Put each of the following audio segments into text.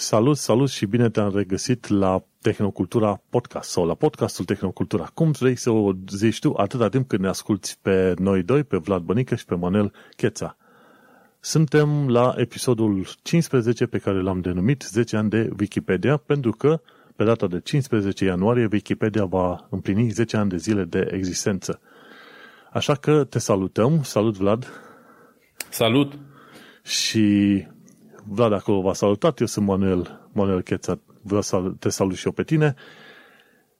Salut, salut și bine te-am regăsit la Tehnocultura Podcast sau la podcastul Tehnocultura. Cum vrei să o zici tu atâta timp când ne asculti pe noi doi, pe Vlad Bănică și pe Manel Cheța. Suntem la episodul 15 pe care l-am denumit 10 ani de Wikipedia pentru că pe data de 15 ianuarie Wikipedia va împlini 10 ani de zile de existență. Așa că te salutăm. Salut Vlad! Salut! Și Vlad acolo v-a salutat, eu sunt Manuel, Manuel Cheța, vreau să te salut și eu pe tine.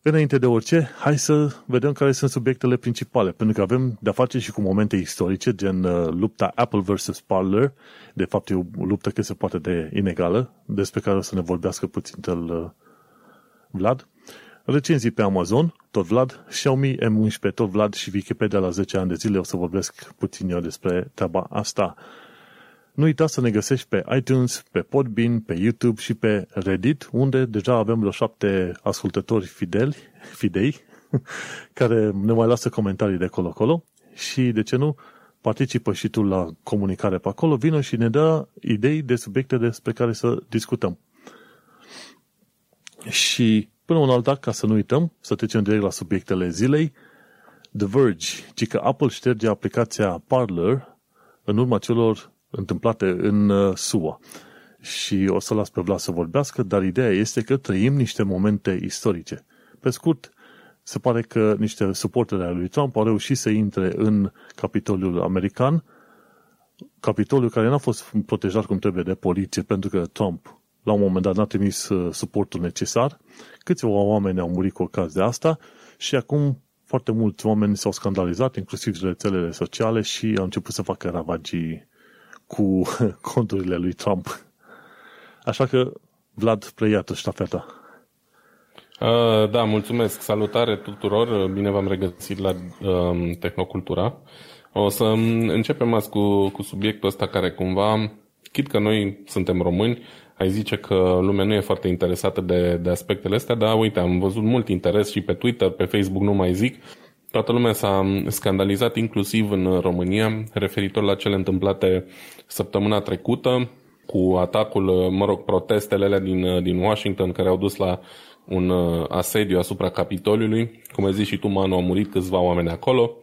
Înainte de orice, hai să vedem care sunt subiectele principale, pentru că avem de-a face și cu momente istorice, gen uh, lupta Apple versus Parler, de fapt e o luptă cât se poate de inegală, despre care o să ne vorbească puțin el uh, Vlad. Recenzii pe Amazon, tot Vlad, Xiaomi M11, tot Vlad și Wikipedia la 10 ani de zile, o să vorbesc puțin eu despre treaba asta. Nu uita să ne găsești pe iTunes, pe Podbean, pe YouTube și pe Reddit, unde deja avem vreo șapte ascultători fideli, fidei, care ne mai lasă comentarii de acolo-acolo și, de ce nu, participă și tu la comunicare pe acolo, vină și ne dă idei de subiecte despre care să discutăm. Și până un alta, ca să nu uităm, să trecem direct la subiectele zilei, The Verge, ci că Apple șterge aplicația Parler în urma celor întâmplate în uh, SUA. Și o să las pe Vlad să vorbească, dar ideea este că trăim niște momente istorice. Pe scurt, se pare că niște suporteri ale lui Trump au reușit să intre în Capitoliul American, Capitoliul care n-a fost protejat cum trebuie de poliție, pentru că Trump la un moment dat n-a trimis uh, suportul necesar. Câțiva oameni au murit cu ocazia asta și acum foarte mulți oameni s-au scandalizat, inclusiv rețelele sociale și au început să facă ravagii cu conturile lui Trump. Așa că, Vlad, preia tu ștafeta. Uh, da, mulțumesc. Salutare tuturor. Bine v-am regăsit la uh, Tehnocultura. O să începem azi cu, cu subiectul ăsta care cumva, chit că noi suntem români, ai zice că lumea nu e foarte interesată de, de aspectele astea, dar uite, am văzut mult interes și pe Twitter, pe Facebook nu mai zic, Toată lumea s-a scandalizat, inclusiv în România, referitor la cele întâmplate săptămâna trecută, cu atacul, mă rog, protestele din, din Washington, care au dus la un uh, asediu asupra Capitoliului. Cum ai zis și tu, Manu, au murit câțiva oameni acolo.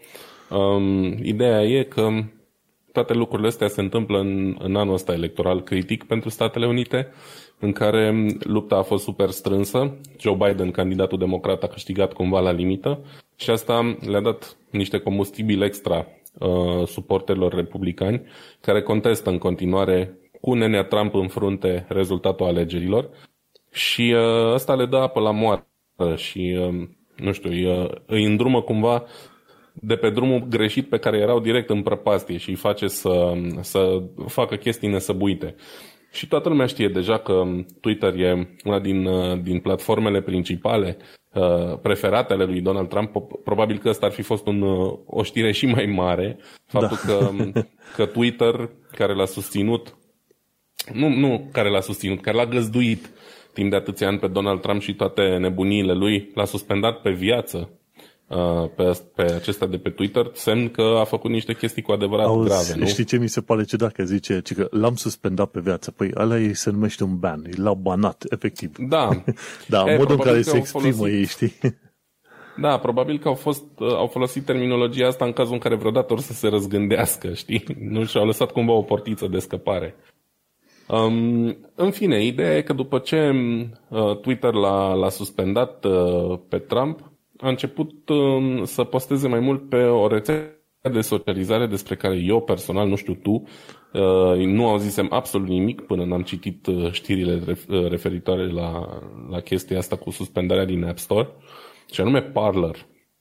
Um, ideea e că toate lucrurile astea se întâmplă în, în anul ăsta electoral critic pentru Statele Unite în care lupta a fost super strânsă. Joe Biden, candidatul democrat, a câștigat cumva la limită și asta le-a dat niște combustibil extra uh, suporterilor republicani care contestă în continuare cu nenea Trump în frunte rezultatul alegerilor și uh, asta le dă apă la moară și uh, nu știu, îi, uh, îi îndrumă cumva de pe drumul greșit pe care erau direct în prăpastie și îi face să, să facă chestii nesăbuite. Și toată lumea știe deja că Twitter e una din, uh, din platformele principale uh, preferate ale lui Donald Trump. Probabil că ăsta ar fi fost un, uh, o știre și mai mare. Faptul da. că, că Twitter, care l-a susținut, nu, nu care l-a susținut, care l-a găzduit timp de atâția ani pe Donald Trump și toate nebuniile lui, l-a suspendat pe viață Uh, pe, pe acesta de pe Twitter, semn că a făcut niște chestii cu adevărat Auzi, grave, nu? Știi ce mi se pare ce dacă zice ci că l-am suspendat pe viață? Păi ăla ei se numește un ban, l-au banat, efectiv. Da. da, e, modul în care se exprimă folosit... ei, știi? Da, probabil că au, fost, uh, au folosit terminologia asta în cazul în care vreodată or să se răzgândească, știi? Nu și-au lăsat cumva o portiță de scăpare. Um, în fine, ideea e că după ce uh, Twitter l-a, l-a suspendat uh, pe Trump, a început uh, să posteze mai mult pe o rețea de socializare despre care eu personal, nu știu tu, uh, nu auzisem absolut nimic până n-am citit uh, știrile uh, referitoare la, la chestia asta cu suspendarea din App Store, și anume Parler.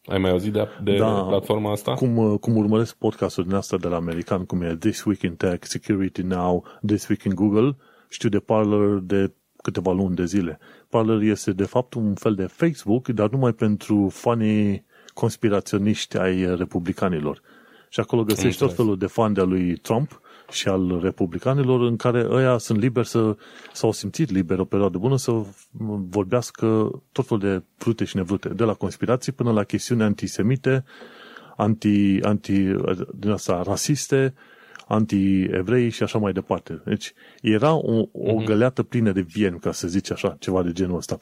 Ai mai auzit de, de da, platforma asta? Cum, uh, cum urmăresc podcastul din asta de la american, cum e This Week in Tech, Security Now, This Week in Google, știu de Parler de câteva luni de zile. Parler este de fapt un fel de Facebook, dar numai pentru fanii conspiraționiști ai republicanilor. Și acolo găsești tot felul de fani de lui Trump și al republicanilor în care ăia sunt liberi să, s-au simțit liberi o perioadă bună să vorbească tot felul de vrute și nevrute, de la conspirații până la chestiuni antisemite, anti, anti din asta, rasiste, anti-evrei și așa mai departe. Deci era o, o uh-huh. găleată plină de vieni, ca să zici așa, ceva de genul ăsta.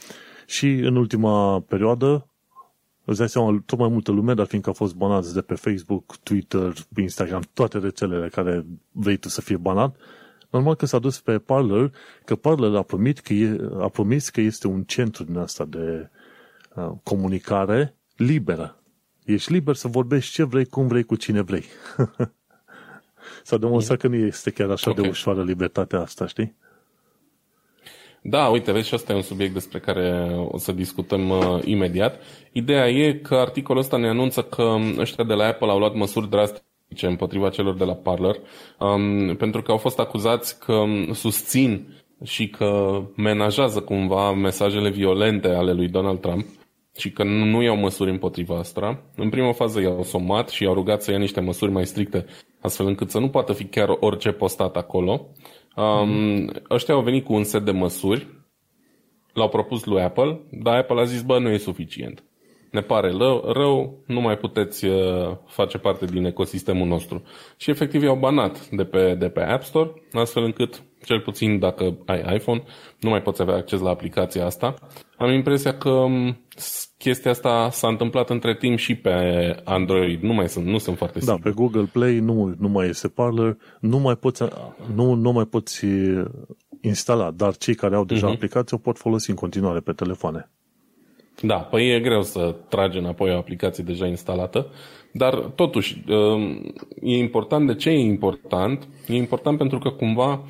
Și în ultima perioadă, îți dai seama, tot mai multă lume, dar fiindcă a fost banați de pe Facebook, Twitter, Instagram, toate rețelele care vrei tu să fie banat, normal că s-a dus pe Parler, că Parler a, promis că e, a promis că este un centru din asta de uh, comunicare liberă. Ești liber să vorbești ce vrei, cum vrei, cu cine vrei. S-a demonstrat că nu este chiar așa okay. de ușoară libertatea asta, știi? Da, uite, vezi și asta e un subiect despre care o să discutăm uh, imediat. Ideea e că articolul ăsta ne anunță că ăștia de la Apple au luat măsuri drastice împotriva celor de la Parler, um, pentru că au fost acuzați că susțin și că menajează cumva mesajele violente ale lui Donald Trump și că nu, nu iau măsuri împotriva asta. În prima fază i-au somat și i-au rugat să ia niște măsuri mai stricte, astfel încât să nu poată fi chiar orice postat acolo. Um, mm. Ăștia au venit cu un set de măsuri, l-au propus lui Apple, dar Apple a zis, bă, nu e suficient. Ne pare rău, rău nu mai puteți uh, face parte din ecosistemul nostru. Și efectiv i-au banat de pe, de pe App Store, astfel încât, cel puțin dacă ai iPhone, nu mai poți avea acces la aplicația asta. Am impresia că um, chestia asta s-a întâmplat între timp și pe Android. Nu mai sunt, nu sunt foarte sigur. Da, pe Google Play nu, nu mai este Parler, nu mai poți, nu, nu mai poți instala, dar cei care au deja uh-huh. aplicație o pot folosi în continuare pe telefoane. Da, păi e greu să tragi înapoi o aplicație deja instalată, dar totuși um, e important. De ce e important? E important pentru că cumva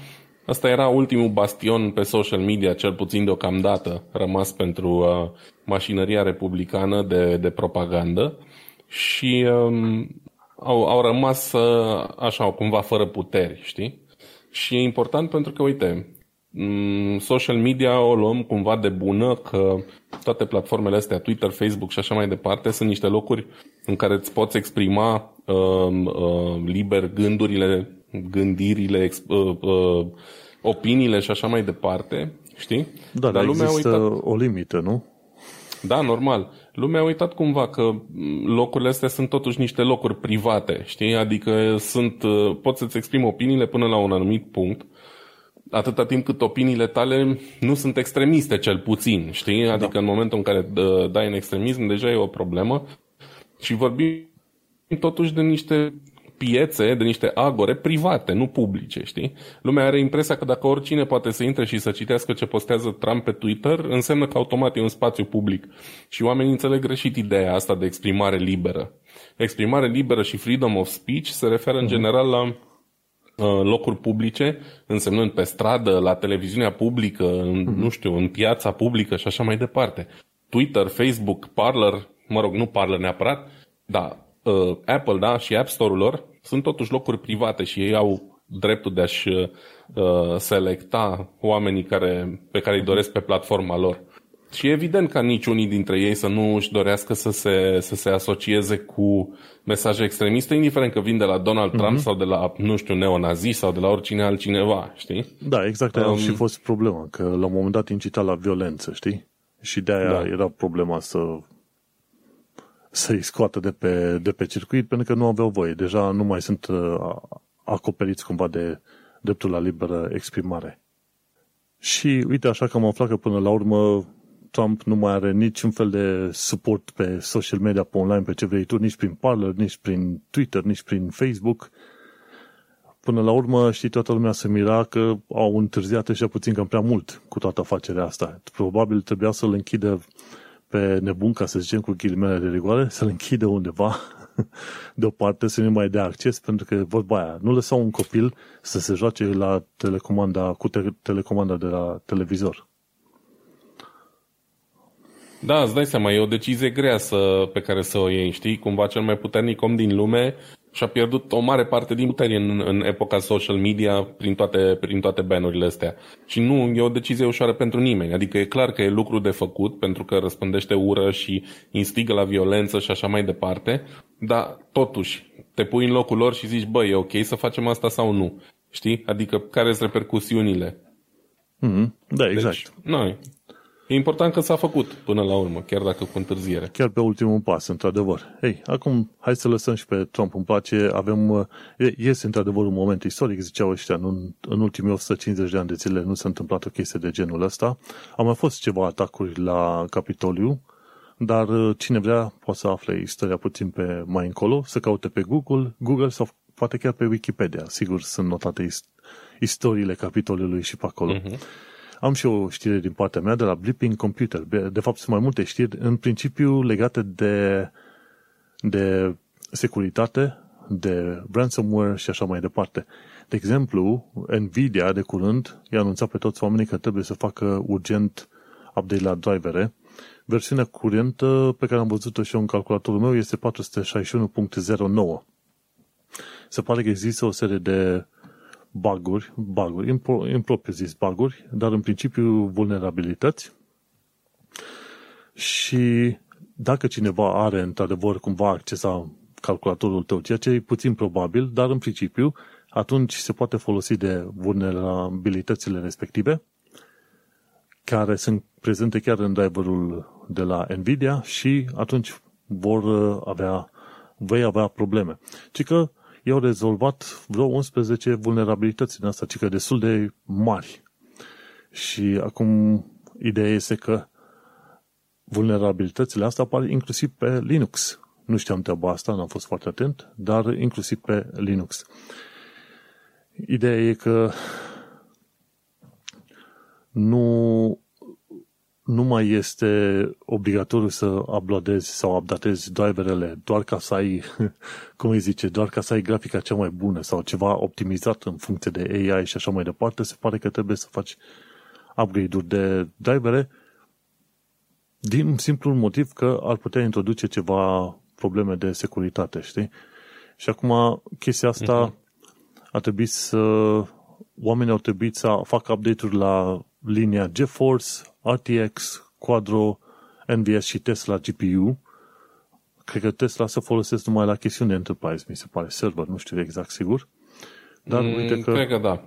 Asta era ultimul bastion pe social media, cel puțin deocamdată, rămas pentru uh, mașinăria republicană de, de propagandă și um, au, au rămas uh, așa, cumva fără puteri, știi? Și e important pentru că, uite, mm, social media o luăm cumva de bună că toate platformele astea, Twitter, Facebook și așa mai departe, sunt niște locuri în care îți poți exprima uh, uh, liber gândurile gândirile, uh, uh, opiniile și așa mai departe, știi? Da, dar, dar lumea există a uitat... o limită, nu? Da, normal. Lumea a uitat cumva că locurile astea sunt totuși niște locuri private, știi? Adică sunt, uh, poți să-ți exprimi opiniile până la un anumit punct, atâta timp cât opiniile tale nu sunt extremiste, cel puțin, știi? Adică da. în momentul în care uh, dai în extremism, deja e o problemă. Și vorbim totuși de niște piețe, de niște agore private, nu publice, știi? Lumea are impresia că dacă oricine poate să intre și să citească ce postează Trump pe Twitter, înseamnă că automat e un spațiu public. Și oamenii înțeleg greșit ideea asta de exprimare liberă. Exprimare liberă și freedom of speech se referă în mhm. general la uh, locuri publice, însemnând pe stradă, la televiziunea publică, în, uh-huh. nu știu, în piața publică și așa mai departe. Twitter, Facebook, Parler, mă rog, nu Parler neapărat, da, uh, Apple, da, și App Store-ul lor sunt totuși locuri private și ei au dreptul de a-și uh, selecta oamenii care, pe care îi doresc pe platforma lor. Și e evident ca niciunii dintre ei să nu își dorească să se, să se asocieze cu mesaje extremiste, indiferent că vin de la Donald Trump mm-hmm. sau de la, nu știu, neonazi sau de la oricine altcineva, știi? Da, exact, um, a și fost problema, că la un moment dat incita la violență, știi? Și de aia da. era problema să să-i scoată de pe, de pe circuit pentru că nu aveau voie. Deja nu mai sunt uh, acoperiți cumva de dreptul la liberă exprimare. Și uite așa că am aflat că până la urmă Trump nu mai are niciun fel de suport pe social media, pe online, pe ce vrei tu, nici prin Parler, nici prin Twitter, nici prin Facebook. Până la urmă, știi, toată lumea se mira că au întârziat așa puțin cam prea mult cu toată afacerea asta. Probabil trebuia să-l închidă pe nebun, ca să zicem cu ghilimele de rigoare, să-l închidă undeva deoparte, să nu mai dea acces, pentru că vorba aia, nu lăsa un copil să se joace la telecomanda, cu te- telecomanda de la televizor. Da, îți dai seama, e o decizie grea să, pe care să o iei, știi? Cumva cel mai puternic om din lume și-a pierdut o mare parte din putere în, în epoca social media prin toate, prin toate banurile astea. Și nu e o decizie ușoară pentru nimeni. Adică e clar că e lucru de făcut pentru că răspândește ură și instigă la violență și așa mai departe, dar totuși te pui în locul lor și zici, băi, e ok să facem asta sau nu? Știi? Adică care sunt repercusiunile? Mm-hmm. Da, exact. Deci, noi, E important că s-a făcut până la urmă, chiar dacă cu întârziere. Chiar pe ultimul pas, într-adevăr. Ei, acum hai să lăsăm și pe Trump în place. Avem, este într-adevăr un moment istoric, ziceau ăștia, în, în ultimii 150 de ani de zile nu s-a întâmplat o chestie de genul ăsta. Au mai fost ceva atacuri la Capitoliu, dar cine vrea poate să afle istoria puțin pe mai încolo, să caute pe Google, Google sau poate chiar pe Wikipedia. Sigur, sunt notate istoriile Capitolului și pe acolo. Uh-huh. Am și o știre din partea mea de la Blipping Computer. De fapt, sunt mai multe știri, în principiu legate de, de securitate, de ransomware și așa mai departe. De exemplu, Nvidia de curând i-a anunțat pe toți oamenii că trebuie să facă urgent update la drivere. Versiunea curentă pe care am văzut-o și eu în calculatorul meu este 461.09. Se pare că există o serie de buguri, buguri, impropriu zis buguri, dar în principiu vulnerabilități și dacă cineva are într-adevăr cumva accesa calculatorul tău, ceea ce e puțin probabil, dar în principiu atunci se poate folosi de vulnerabilitățile respective care sunt prezente chiar în driverul de la Nvidia și atunci vor avea, vei avea probleme. Ci că i-au rezolvat vreo 11 vulnerabilități din asta, ci că destul de mari. Și acum ideea este că vulnerabilitățile astea apar inclusiv pe Linux. Nu știam treaba asta, n-am fost foarte atent, dar inclusiv pe Linux. Ideea e că nu nu mai este obligatoriu să uploadezi sau updatezi driverele doar ca să ai, cum îi zice, doar ca să ai grafica cea mai bună sau ceva optimizat în funcție de AI și așa mai departe, se pare că trebuie să faci upgrade-uri de drivere din simplul motiv că ar putea introduce ceva probleme de securitate, știi? Și acum chestia asta uh-huh. ar trebui să oamenii au trebuit să facă update-uri la linia GeForce, RTX, Quadro, NVS și Tesla GPU. Cred că Tesla să folosesc numai la chestiuni de enterprise, mi se pare, server, nu știu exact sigur. Dar mm, uite că... Cred că da.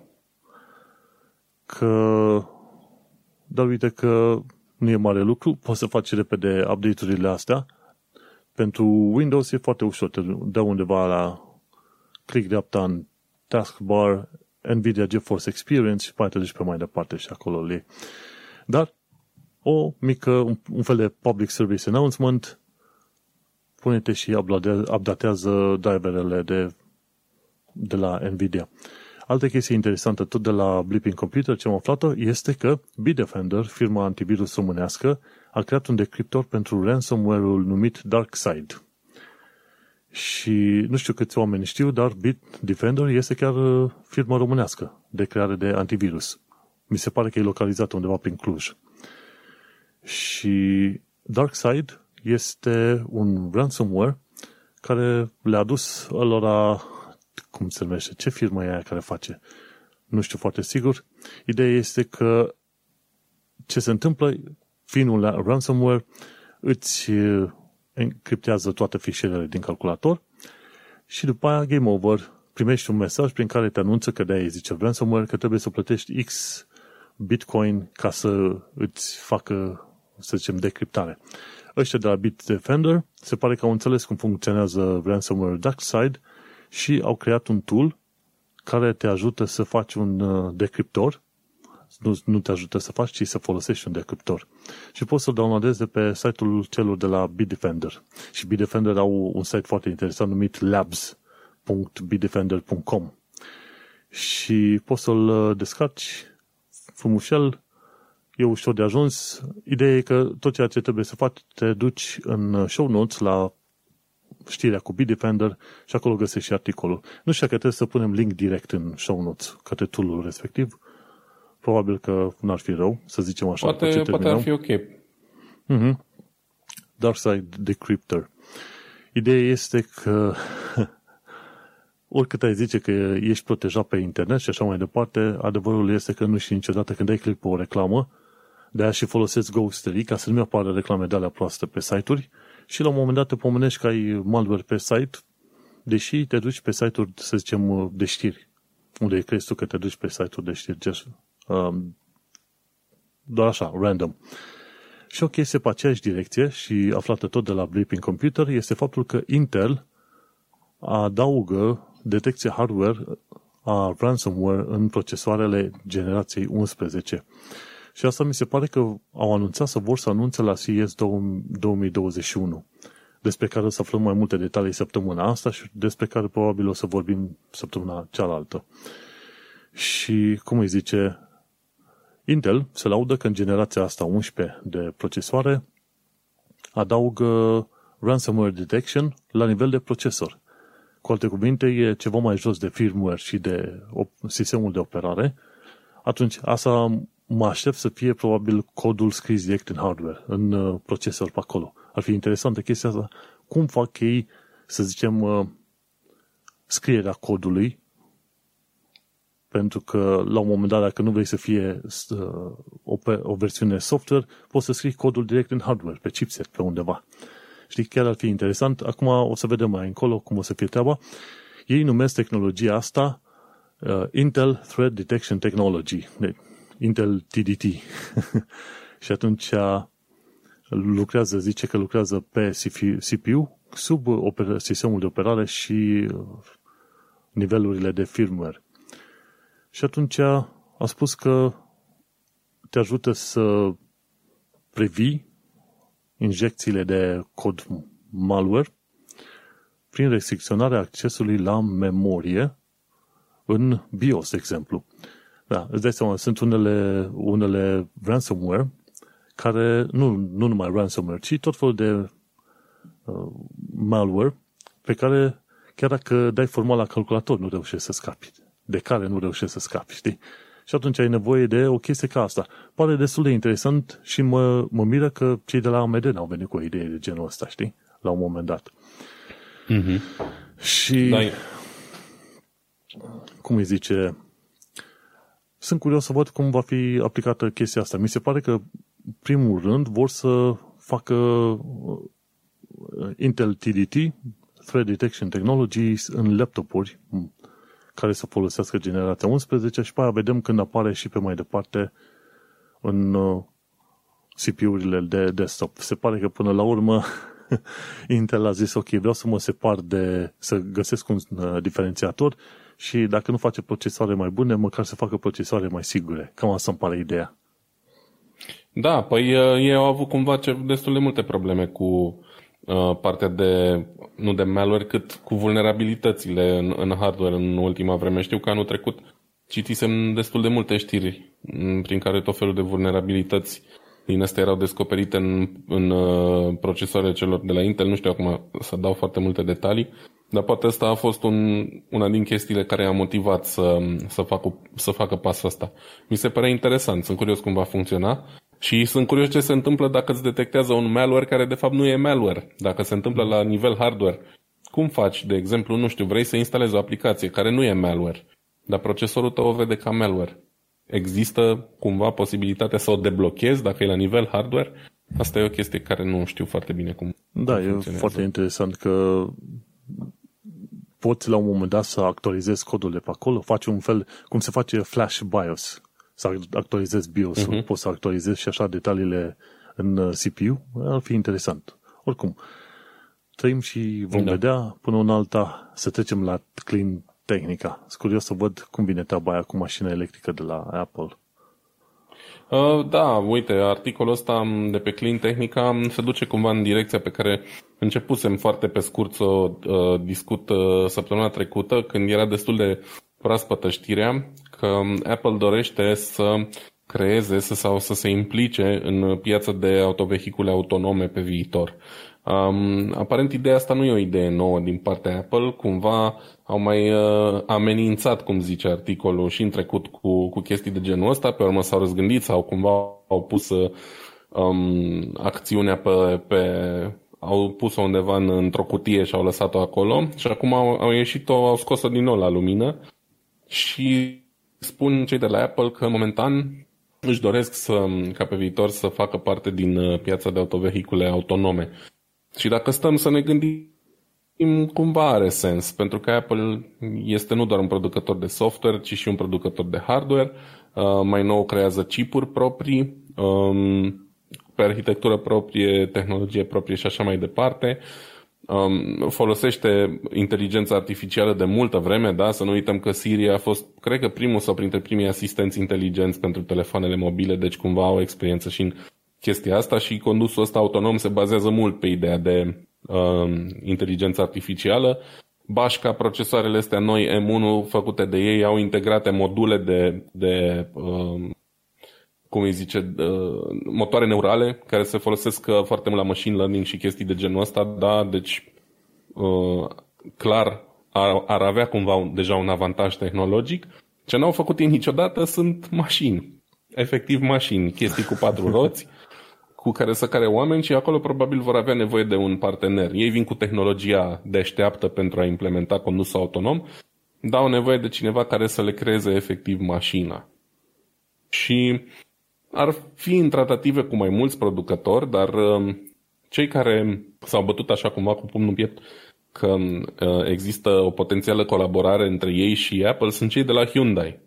Că... Dar uite că nu e mare lucru, poți să faci repede update-urile astea. Pentru Windows e foarte ușor, te dă undeva la click dreapta în taskbar, NVIDIA GeForce Experience și poate te duci pe mai departe și acolo le Dar o mică, un, un fel de public service announcement, pune-te și updatează driverele de, de la NVIDIA. Altă chestie interesantă tot de la Blipping Computer ce am aflat este că Bitdefender, firma antivirus românească, a creat un decriptor pentru ransomware-ul numit DarkSide. Și nu știu câți oameni știu, dar Bitdefender este chiar uh, firma românească de creare de antivirus. Mi se pare că e localizat undeva prin Cluj. Și DarkSide este un ransomware care le-a dus lor cum se numește, ce firmă e aia care face? Nu știu foarte sigur. Ideea este că ce se întâmplă, fiind la ransomware, îți uh, encriptează toate fișierele din calculator și după aia, game over, primești un mesaj prin care te anunță că de-aia zice ransomware că trebuie să plătești X Bitcoin ca să îți facă, să zicem, decriptare. Ăștia de la Bitdefender se pare că au înțeles cum funcționează ransomware DarkSide și au creat un tool care te ajută să faci un uh, decriptor nu, nu te ajută să faci, ci să folosești un decriptor. Și poți să-l downloadezi de pe site-ul celor de la Bitdefender. Și Bitdefender au un site foarte interesant numit labs.bitdefender.com și poți să-l uh, descarci frumușel, e ușor de ajuns. Ideea e că tot ceea ce trebuie să faci, te duci în uh, show notes la știrea cu Bitdefender și acolo găsești și articolul. Nu știu că trebuie să punem link direct în show notes către tool respectiv, probabil că n-ar fi rău, să zicem așa. Poate, poate ar fi ok. Mm-hmm. Darkside Decryptor. Ideea este că oricât ai zice că ești protejat pe internet și așa mai departe, adevărul este că nu știi niciodată când ai click pe o reclamă, de aia și folosesc ghostery ca să nu-mi apară reclame de alea proaste pe site-uri și la un moment dat te pomenești că ai malware pe site, deși te duci pe site-uri, să zicem, de știri, unde crezi tu că te duci pe site-uri de știri, um, doar așa, random. Și o chestie pe aceeași direcție și aflată tot de la Bleeping Computer este faptul că Intel adaugă detecție hardware a ransomware în procesoarele generației 11. Și asta mi se pare că au anunțat să vor să anunțe la CES 2021, despre care o să aflăm mai multe detalii săptămâna asta și despre care probabil o să vorbim săptămâna cealaltă. Și, cum îi zice, Intel se laudă că în generația asta 11 de procesoare adaugă ransomware detection la nivel de procesor. Cu alte cuvinte, e ceva mai jos de firmware și de sistemul de operare. Atunci, asta mă aștept să fie probabil codul scris direct în hardware, în uh, procesor pe acolo. Ar fi interesantă chestia asta. Cum fac ei, să zicem, uh, scrierea codului pentru că la un moment dat, dacă nu vrei să fie uh, o, o versiune software, poți să scrii codul direct în hardware, pe chipset, pe undeva. Știi, chiar ar fi interesant. Acum o să vedem mai încolo cum o să fie treaba. Ei numesc tehnologia asta uh, Intel Threat Detection Technology, Intel TDT. și atunci uh, lucrează, zice că lucrează pe CPU sub sistemul de operare și uh, nivelurile de firmware. Și atunci a spus că te ajută să previi injecțiile de cod malware prin restricționarea accesului la memorie în BIOS, de exemplu. Da, îți dai seama, sunt unele, unele ransomware care, nu, nu numai ransomware, ci tot felul de uh, malware pe care chiar dacă dai formal la calculator nu reușești să scapi de care nu reușești să scapi, știi? Și atunci ai nevoie de o chestie ca asta. Pare destul de interesant și mă, mă miră că cei de la AMD n-au venit cu o idee de genul ăsta, știi? La un moment dat. Mm-hmm. Și... Da. Cum îi zice... Sunt curios să văd cum va fi aplicată chestia asta. Mi se pare că, primul rând, vor să facă uh, Intel TDT, Threat Detection Technologies, în laptopuri care să folosească generația 11 și pe aia vedem când apare și pe mai departe în uh, CPU-urile de desktop. Se pare că până la urmă Intel a zis, ok, vreau să mă separ de, să găsesc un uh, diferențiator și dacă nu face procesoare mai bune, măcar să facă procesoare mai sigure. Cam asta îmi pare ideea. Da, păi uh, ei au avut cumva destul de multe probleme cu Uh, partea de, nu de malware, cât cu vulnerabilitățile în, în hardware în ultima vreme. Știu că anul trecut citisem destul de multe știri mm, prin care tot felul de vulnerabilități din astea erau descoperite în, în uh, procesoarele celor de la Intel. Nu știu acum să dau foarte multe detalii, dar poate asta a fost un, una din chestiile care a motivat să, să, facă, să facă pasul ăsta. Mi se pare interesant, sunt curios cum va funcționa și sunt curios ce se întâmplă dacă îți detectează un malware care de fapt nu e malware, dacă se întâmplă la nivel hardware. Cum faci, de exemplu, nu știu, vrei să instalezi o aplicație care nu e malware, dar procesorul tău o vede ca malware. Există cumva posibilitatea să o deblochezi dacă e la nivel hardware? Asta e o chestie care nu știu foarte bine cum Da, cum e foarte interesant că poți la un moment dat să actualizezi codul de pe acolo, faci un fel, cum se face Flash BIOS, să actualizezi BIOS-ul, uh-huh. poți să actualizezi și așa detaliile în uh, CPU, ar fi interesant. Oricum, trăim și vom da. vedea până în alta să trecem la Clean Technica. Sunt curios să văd cum vine treaba aia cu mașina electrică de la Apple. Uh, da, uite, articolul ăsta de pe Clean Technica se duce cumva în direcția pe care începusem foarte pe scurt să o uh, discut uh, săptămâna trecută, când era destul de proaspătă știrea că Apple dorește să creeze să, sau să se implice în piața de autovehicule autonome pe viitor. Um, aparent ideea asta nu e o idee nouă din partea Apple, cumva au mai uh, amenințat, cum zice articolul, și în trecut cu, cu chestii de genul ăsta, pe urmă s-au răzgândit sau cumva au pus uh, um, acțiunea pe, pe au pus-o undeva în, într-o cutie și au lăsat-o acolo. Și acum au, au ieșit-o, au scos-o din nou la lumină și spun cei de la Apple că momentan își doresc să, ca pe viitor să facă parte din uh, piața de autovehicule autonome. Și dacă stăm să ne gândim, cumva are sens, pentru că Apple este nu doar un producător de software, ci și un producător de hardware. Uh, mai nou creează chipuri proprii. Um, pe arhitectură proprie, tehnologie proprie și așa mai departe. Um, folosește inteligența artificială de multă vreme, da? Să nu uităm că Siri a fost, cred că primul sau printre primii asistenți inteligenți pentru telefoanele mobile, deci cumva au experiență și în chestia asta și condusul ăsta autonom se bazează mult pe ideea de um, inteligență artificială. Bașca, procesoarele astea noi M1 făcute de ei au integrate module de, de um, cum îi zice, uh, motoare neurale care se folosesc uh, foarte mult la machine learning și chestii de genul ăsta, da, deci uh, clar ar, ar avea cumva deja un avantaj tehnologic. Ce n-au făcut ei niciodată sunt mașini. Efectiv mașini, chestii cu patru roți, cu care să care oameni și acolo probabil vor avea nevoie de un partener. Ei vin cu tehnologia deșteaptă pentru a implementa condusul autonom, dar au nevoie de cineva care să le creeze efectiv mașina. Și ar fi în tratative cu mai mulți producători, dar um, cei care s-au bătut așa cumva cu pumnul piept că uh, există o potențială colaborare între ei și Apple sunt cei de la Hyundai,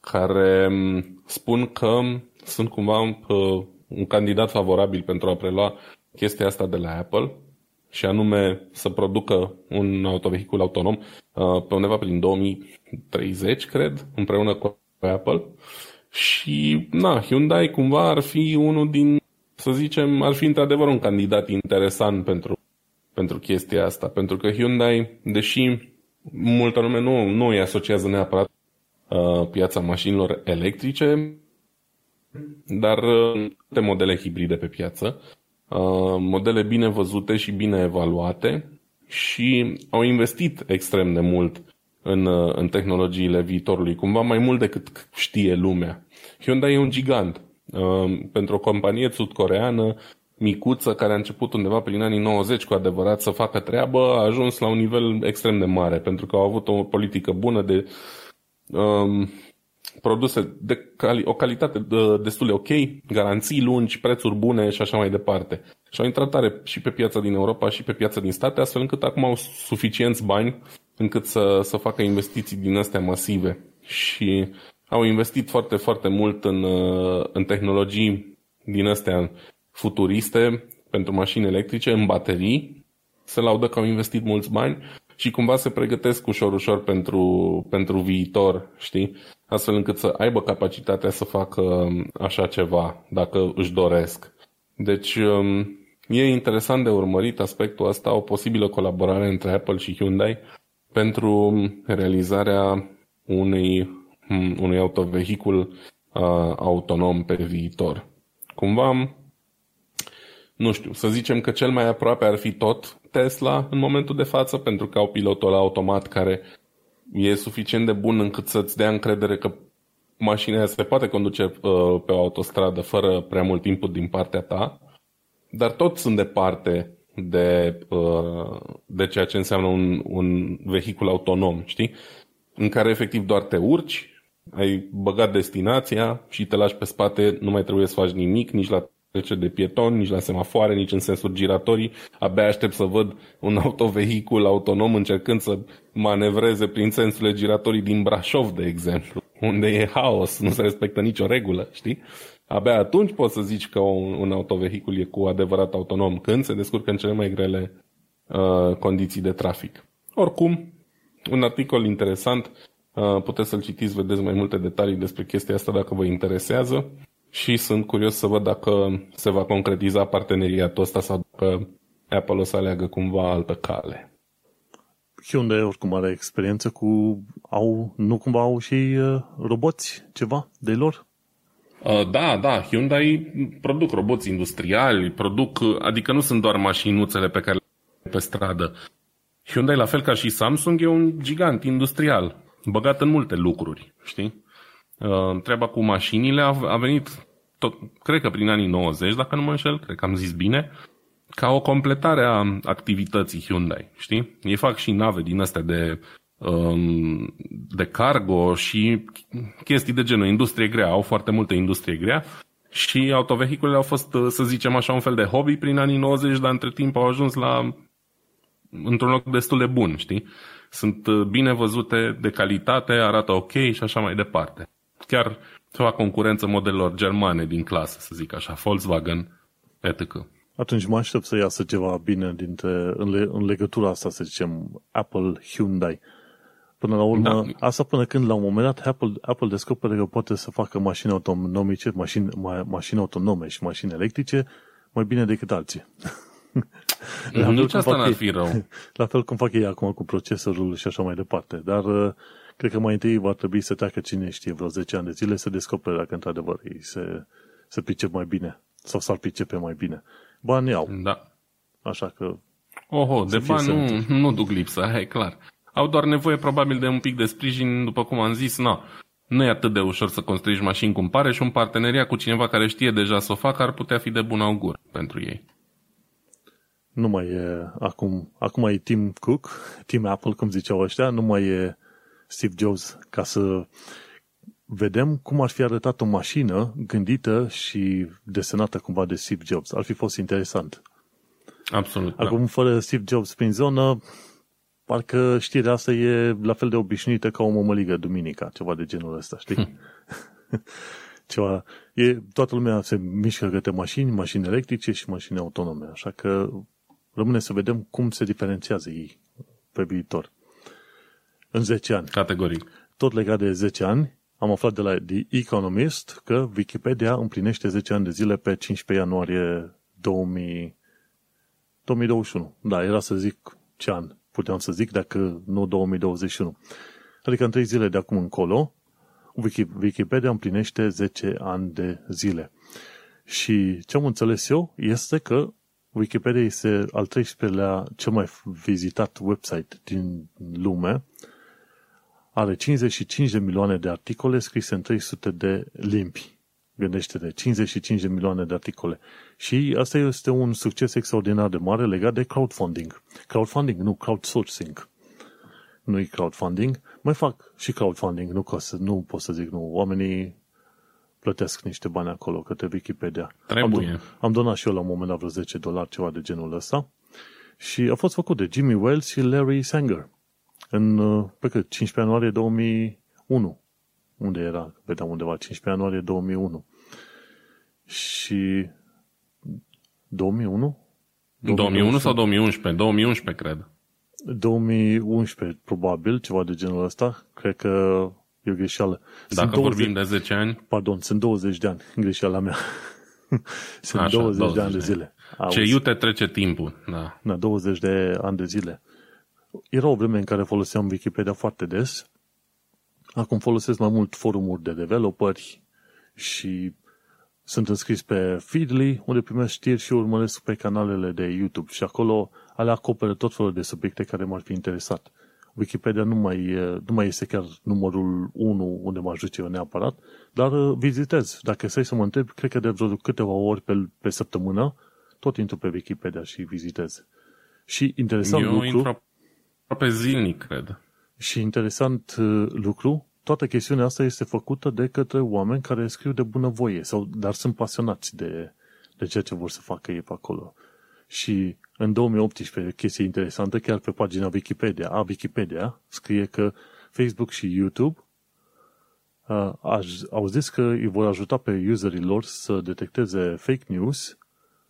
care um, spun că sunt cumva uh, un candidat favorabil pentru a prelua chestia asta de la Apple și anume să producă un autovehicul autonom uh, pe undeva prin 2030, cred, împreună cu Apple. Și, na, Hyundai cumva ar fi unul din, să zicem, ar fi într-adevăr un candidat interesant pentru, pentru chestia asta. Pentru că Hyundai, deși multă lume nu, nu îi asociază neapărat uh, piața mașinilor electrice, dar uh, de modele hibride pe piață, uh, modele bine văzute și bine evaluate și au investit extrem de mult în, uh, în tehnologiile viitorului, cumva mai mult decât știe lumea. Hyundai e un gigant. Uh, pentru o companie sudcoreană micuță care a început undeva prin anii 90 cu adevărat să facă treabă, a ajuns la un nivel extrem de mare, pentru că au avut o politică bună de um, produse de cali- o calitate uh, destul de ok, garanții lungi, prețuri bune și așa mai departe. Și au intrat tare și pe piața din Europa și pe piața din state, astfel încât acum au suficienți bani încât să, să facă investiții din astea masive. Și au investit foarte, foarte mult în, uh, în tehnologii din astea futuriste pentru mașini electrice, în baterii. Se laudă că au investit mulți bani și cumva se pregătesc ușor, ușor pentru, pentru viitor, știi? Astfel încât să aibă capacitatea să facă um, așa ceva, dacă își doresc. Deci, um, e interesant de urmărit aspectul ăsta, o posibilă colaborare între Apple și Hyundai pentru realizarea unui, unui autovehicul uh, autonom pe viitor. Cumva, nu știu, să zicem că cel mai aproape ar fi tot Tesla în momentul de față, pentru că au pilotul automat care e suficient de bun încât să-ți dea încredere că mașina se poate conduce uh, pe o autostradă fără prea mult input din partea ta, dar tot sunt departe de, uh, de ceea ce înseamnă un, un vehicul autonom, știi? În care efectiv doar te urci, ai băgat destinația și te lași pe spate, nu mai trebuie să faci nimic, nici la trece de pieton, nici la semafoare, nici în sensuri giratorii. Abia aștept să văd un autovehicul autonom încercând să manevreze prin sensurile giratorii din Brașov, de exemplu, unde e haos, nu se respectă nicio regulă, știi? Abia atunci poți să zici că un, un autovehicul e cu adevărat autonom, când se descurcă în cele mai grele uh, condiții de trafic. Oricum, un articol interesant, uh, puteți să-l citiți, vedeți mai multe detalii despre chestia asta dacă vă interesează și sunt curios să văd dacă se va concretiza parteneriatul ăsta sau dacă Apple o să aleagă cumva altă cale. Hyundai oricum are experiență cu, au, nu cumva au și uh, roboți ceva de lor? Uh, da, da, Hyundai produc roboți industriali, produc, adică nu sunt doar mașinuțele pe care le pe stradă. Hyundai, la fel ca și Samsung, e un gigant industrial, băgat în multe lucruri, știi? Uh, treaba cu mașinile a, a venit, tot, cred că prin anii 90, dacă nu mă înșel, cred că am zis bine, ca o completare a activității Hyundai, știi? Ei fac și nave din astea de, um, de cargo și chestii de genul, industrie grea, au foarte multă industrie grea și autovehiculele au fost, să zicem așa, un fel de hobby prin anii 90, dar între timp au ajuns la într-un loc destul de bun, știi? Sunt bine văzute, de calitate, arată ok și așa mai departe chiar să facă concurență modelelor germane din clasă, să zic așa, Volkswagen, etc. Atunci mă aștept să iasă ceva bine dintre, în, le, în legătura asta, să zicem, Apple-Hyundai. Până la urmă, da. asta până când la un moment dat Apple, Apple descoperă că poate să facă mașini autonomice, mașini, ma, mașini autonome și mașini electrice mai bine decât alții. la Nici asta n-ar fi rău. La fel cum fac ei acum cu procesorul și așa mai departe. Dar uh, cred că mai întâi va trebui să treacă cine știe vreo 10 ani de zile să descopere dacă într-adevăr ei se, se pricep mai bine sau s-ar pricepe mai bine. Bani au. Da. Așa că... Oho, de bani nu, nu duc lipsă, e clar. Au doar nevoie probabil de un pic de sprijin, după cum am zis, na, nu e atât de ușor să construiești mașini cum pare și un parteneriat cu cineva care știe deja să o facă ar putea fi de bun augur pentru ei. Nu mai e acum, acum e Tim Cook, Tim Apple, cum ziceau ăștia, nu mai e Steve Jobs ca să vedem cum ar fi arătat o mașină gândită și desenată cumva de Steve Jobs. Ar fi fost interesant. Absolut. Da. Acum, da. fără Steve Jobs prin zonă, parcă știrea asta e la fel de obișnuită ca o mămăligă duminica, ceva de genul ăsta, știi? Hm. ceva, e, toată lumea se mișcă către mașini, mașini electrice și mașini autonome, așa că rămâne să vedem cum se diferențiază ei pe viitor. În 10 ani. Categoric. Tot legat de 10 ani, am aflat de la The Economist că Wikipedia împlinește 10 ani de zile pe 15 ianuarie 2000, 2021. Da, era să zic ce an puteam să zic, dacă nu 2021. Adică în 3 zile de acum încolo, Wikipedia împlinește 10 ani de zile. Și ce am înțeles eu este că Wikipedia este al 13-lea cel mai vizitat website din lume are 55 de milioane de articole scrise în 300 de limbi. Gândește-te, 55 de milioane de articole. Și asta este un succes extraordinar de mare legat de crowdfunding. Crowdfunding, nu crowdsourcing. Nu-i crowdfunding. Mai fac și crowdfunding, nu, să, nu pot să zic nu. Oamenii plătesc niște bani acolo către Wikipedia. Trebuie. Am, am donat și eu la un moment dat vreo 10 dolari, ceva de genul ăsta. Și a fost făcut de Jimmy Wells și Larry Sanger în, uh, pe cât, 15 ianuarie 2001. Unde era? Vedeam undeva, 15 ianuarie 2001. Și 2001? 2001 sau 2011? 2011, cred. 2011, probabil, ceva de genul ăsta. Cred că e o greșeală. Dacă sunt 20, vorbim de 10 ani? Pardon, sunt 20 de ani, greșeala mea. sunt Așa, 20, 20 de ani de zile. Auzi. Ce iute trece timpul, da. Da, 20 de ani de zile. Era o vreme în care foloseam Wikipedia foarte des. Acum folosesc mai mult forumuri de developeri și sunt înscris pe Feedly, unde primesc știri și urmăresc pe canalele de YouTube și acolo ale acoperă tot felul de subiecte care m-ar fi interesat. Wikipedia nu mai, nu mai este chiar numărul 1 unde mă ajut eu neapărat, dar uh, vizitez. Dacă stai să mă întreb, cred că de vreo câteva ori pe, pe săptămână, tot intru pe Wikipedia și vizitez. Și interesant eu lucru aproape zilnic, cred. Și interesant uh, lucru, toată chestiunea asta este făcută de către oameni care scriu de bunăvoie, sau, dar sunt pasionați de, de ceea ce vor să facă ei pe acolo. Și în 2018, chestie interesantă, chiar pe pagina Wikipedia, a Wikipedia, scrie că Facebook și YouTube uh, au zis că îi vor ajuta pe userii lor să detecteze fake news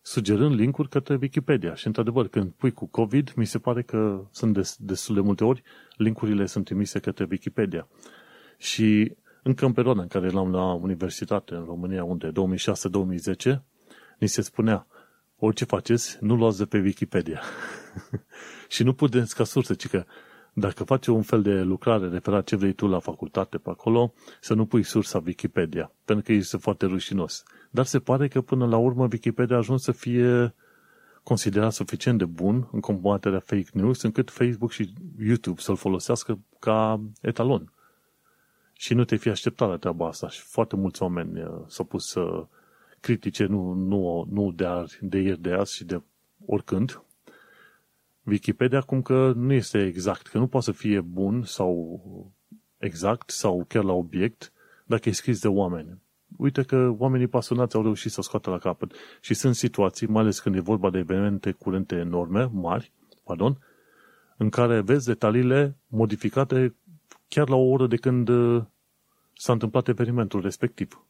sugerând linkuri către Wikipedia. Și, într-adevăr, când pui cu COVID, mi se pare că sunt des, destul de multe ori, linkurile sunt trimise către Wikipedia. Și încă în perioada în care eram la universitate în România, unde 2006-2010, ni se spunea, orice faceți, nu luați de pe Wikipedia. și nu puteți ca sursă, ci că dacă faci un fel de lucrare referat ce vrei tu la facultate pe acolo, să nu pui sursa Wikipedia, pentru că este foarte rușinos. Dar se pare că până la urmă Wikipedia a ajuns să fie considerat suficient de bun în combaterea fake news, încât Facebook și YouTube să-l folosească ca etalon. Și nu te fi așteptat la treaba asta. Și foarte mulți oameni uh, s-au pus să critice, nu, nu, nu de, ar, de ieri, de azi și de oricând, Wikipedia cum că nu este exact, că nu poate să fie bun sau exact sau chiar la obiect dacă e scris de oameni. Uite că oamenii pasionați au reușit să scoată la capăt și sunt situații, mai ales când e vorba de evenimente curente enorme, mari, pardon, în care vezi detaliile modificate chiar la o oră de când uh, s-a întâmplat evenimentul respectiv.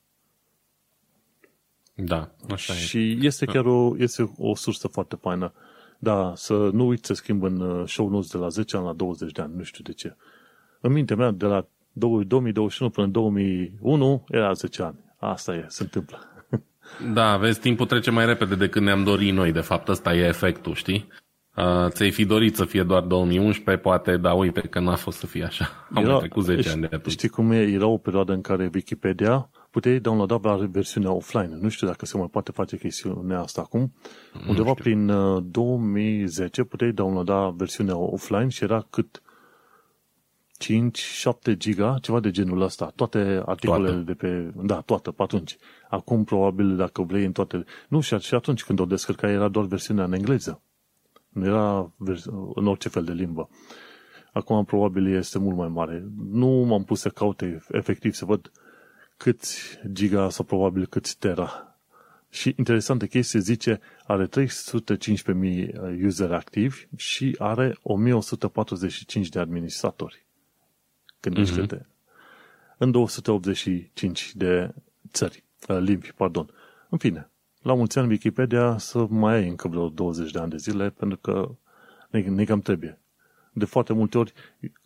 Da, așa Și e. este chiar o, este o sursă foarte faină. Da, să nu uiți să schimb în uh, show notes de la 10 ani la 20 de ani, nu știu de ce. În mintea mea, de la 2021 până în 2001, era 10 ani. Asta e, se întâmplă. Da, vezi, timpul trece mai repede decât ne-am dorit noi, de fapt, ăsta e efectul, știi? Uh, ți-ai fi dorit să fie doar 2011, poate, dar uite că n-a fost să fie așa. Am era, trecut 10 ani de atunci. Știi cum e? Era o perioadă în care Wikipedia puteai downloada la versiunea offline. Nu știu dacă se mai poate face chestiunea asta acum. Nu Undeva știu. prin 2010 uh, puteai downloada versiunea offline și era cât 5-7 giga, ceva de genul ăsta. Toate articolele toată. de pe... Da, toată, pe atunci. Acum, probabil, dacă vrei în toate... Nu, și, și atunci când o descărca era doar versiunea în engleză. Nu era în orice fel de limbă. Acum, probabil, este mult mai mare. Nu m-am pus să caute efectiv să văd câți giga sau probabil câți tera. Și interesantă chestie, zice, are 315.000 user activi și are 1145 de administratori. Gândește-te. Mm-hmm. În 285 de țări, uh, limbi, pardon. În fine, la mulți ani Wikipedia să mai ai încă vreo 20 de ani de zile, pentru că ne, ne cam trebuie. De foarte multe ori,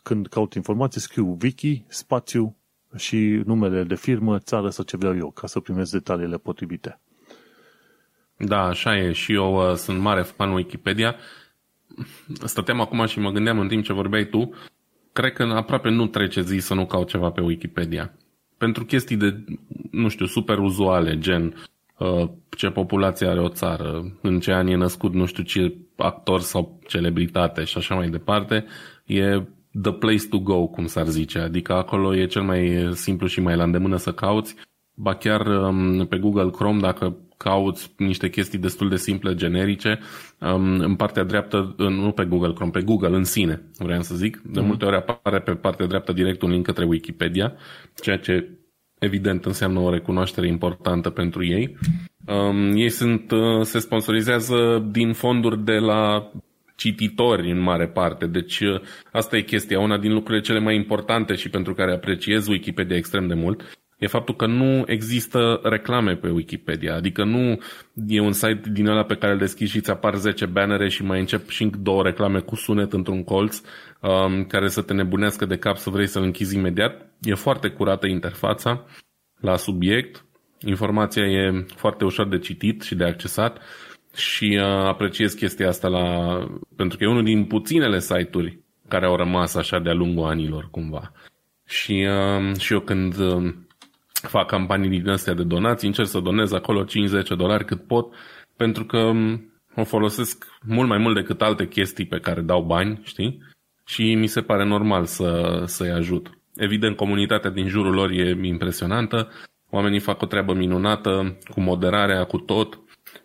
când caut informații, scriu wiki, spațiu și numele de firmă, țară sau ce vreau eu, ca să primesc detaliile potrivite. Da, așa e. Și eu uh, sunt mare fan Wikipedia. Stăteam acum și mă gândeam în timp ce vorbeai tu, cred că aproape nu trece zi să nu caut ceva pe Wikipedia. Pentru chestii de, nu știu, super uzuale, gen uh, ce populație are o țară, în ce an e născut nu știu ce actor sau celebritate și așa mai departe, e the place to go, cum s-ar zice. Adică acolo e cel mai simplu și mai la îndemână să cauți. Ba chiar um, pe Google Chrome, dacă cauți niște chestii destul de simple, generice, um, în partea dreaptă, nu pe Google Chrome, pe Google în sine, vreau să zic. De mm. multe ori apare pe partea dreaptă direct un link către Wikipedia, ceea ce evident înseamnă o recunoaștere importantă pentru ei. Um, ei sunt, uh, se sponsorizează din fonduri de la cititori în mare parte. Deci uh, asta e chestia, una din lucrurile cele mai importante și pentru care apreciez Wikipedia extrem de mult e faptul că nu există reclame pe Wikipedia. Adică nu e un site din ăla pe care îl deschizi și îți apar 10 bannere și mai încep și două reclame cu sunet într-un colț um, care să te nebunească de cap să vrei să-l închizi imediat. E foarte curată interfața la subiect. Informația e foarte ușor de citit și de accesat și uh, apreciez chestia asta la... pentru că e unul din puținele site-uri care au rămas așa de-a lungul anilor cumva. Și, uh, și eu când uh, fac campanii din astea de donații, încerc să donez acolo 5-10 dolari cât pot, pentru că um, o folosesc mult mai mult decât alte chestii pe care dau bani, știi? Și mi se pare normal să, să-i ajut. Evident, comunitatea din jurul lor e impresionantă, oamenii fac o treabă minunată, cu moderarea, cu tot.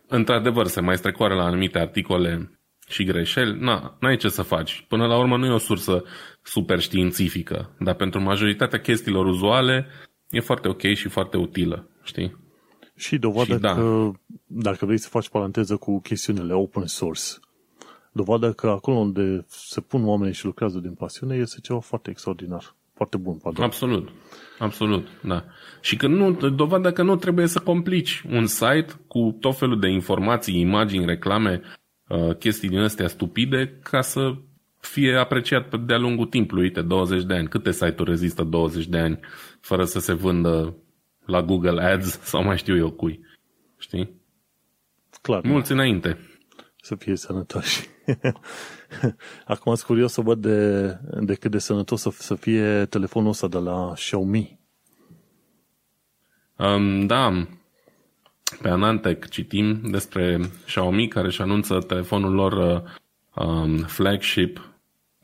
Într-adevăr, se mai strecoară la anumite articole și greșeli, na, n-ai ce să faci. Până la urmă nu e o sursă super științifică, dar pentru majoritatea chestiilor uzuale e foarte ok și foarte utilă, știi? Și dovadă și da. că, dacă vrei să faci paranteză cu chestiunile open source, dovadă că acolo unde se pun oamenii și lucrează din pasiune este ceva foarte extraordinar. Foarte bun, pardon. Absolut. Absolut, da. Și că nu, dovadă că nu trebuie să complici un site cu tot felul de informații, imagini, reclame, uh, chestii din astea stupide ca să fie apreciat de-a lungul timpului. Uite, 20 de ani. Câte site-uri rezistă 20 de ani fără să se vândă la Google Ads sau mai știu eu cui? Știi? Clar. Mulți înainte. Să fie sănătoși. Acum sunt curios să văd de, de cât de sănătos să, să fie telefonul ăsta de la Xiaomi. Um, da, pe Anantec citim despre Xiaomi care își anunță telefonul lor um, flagship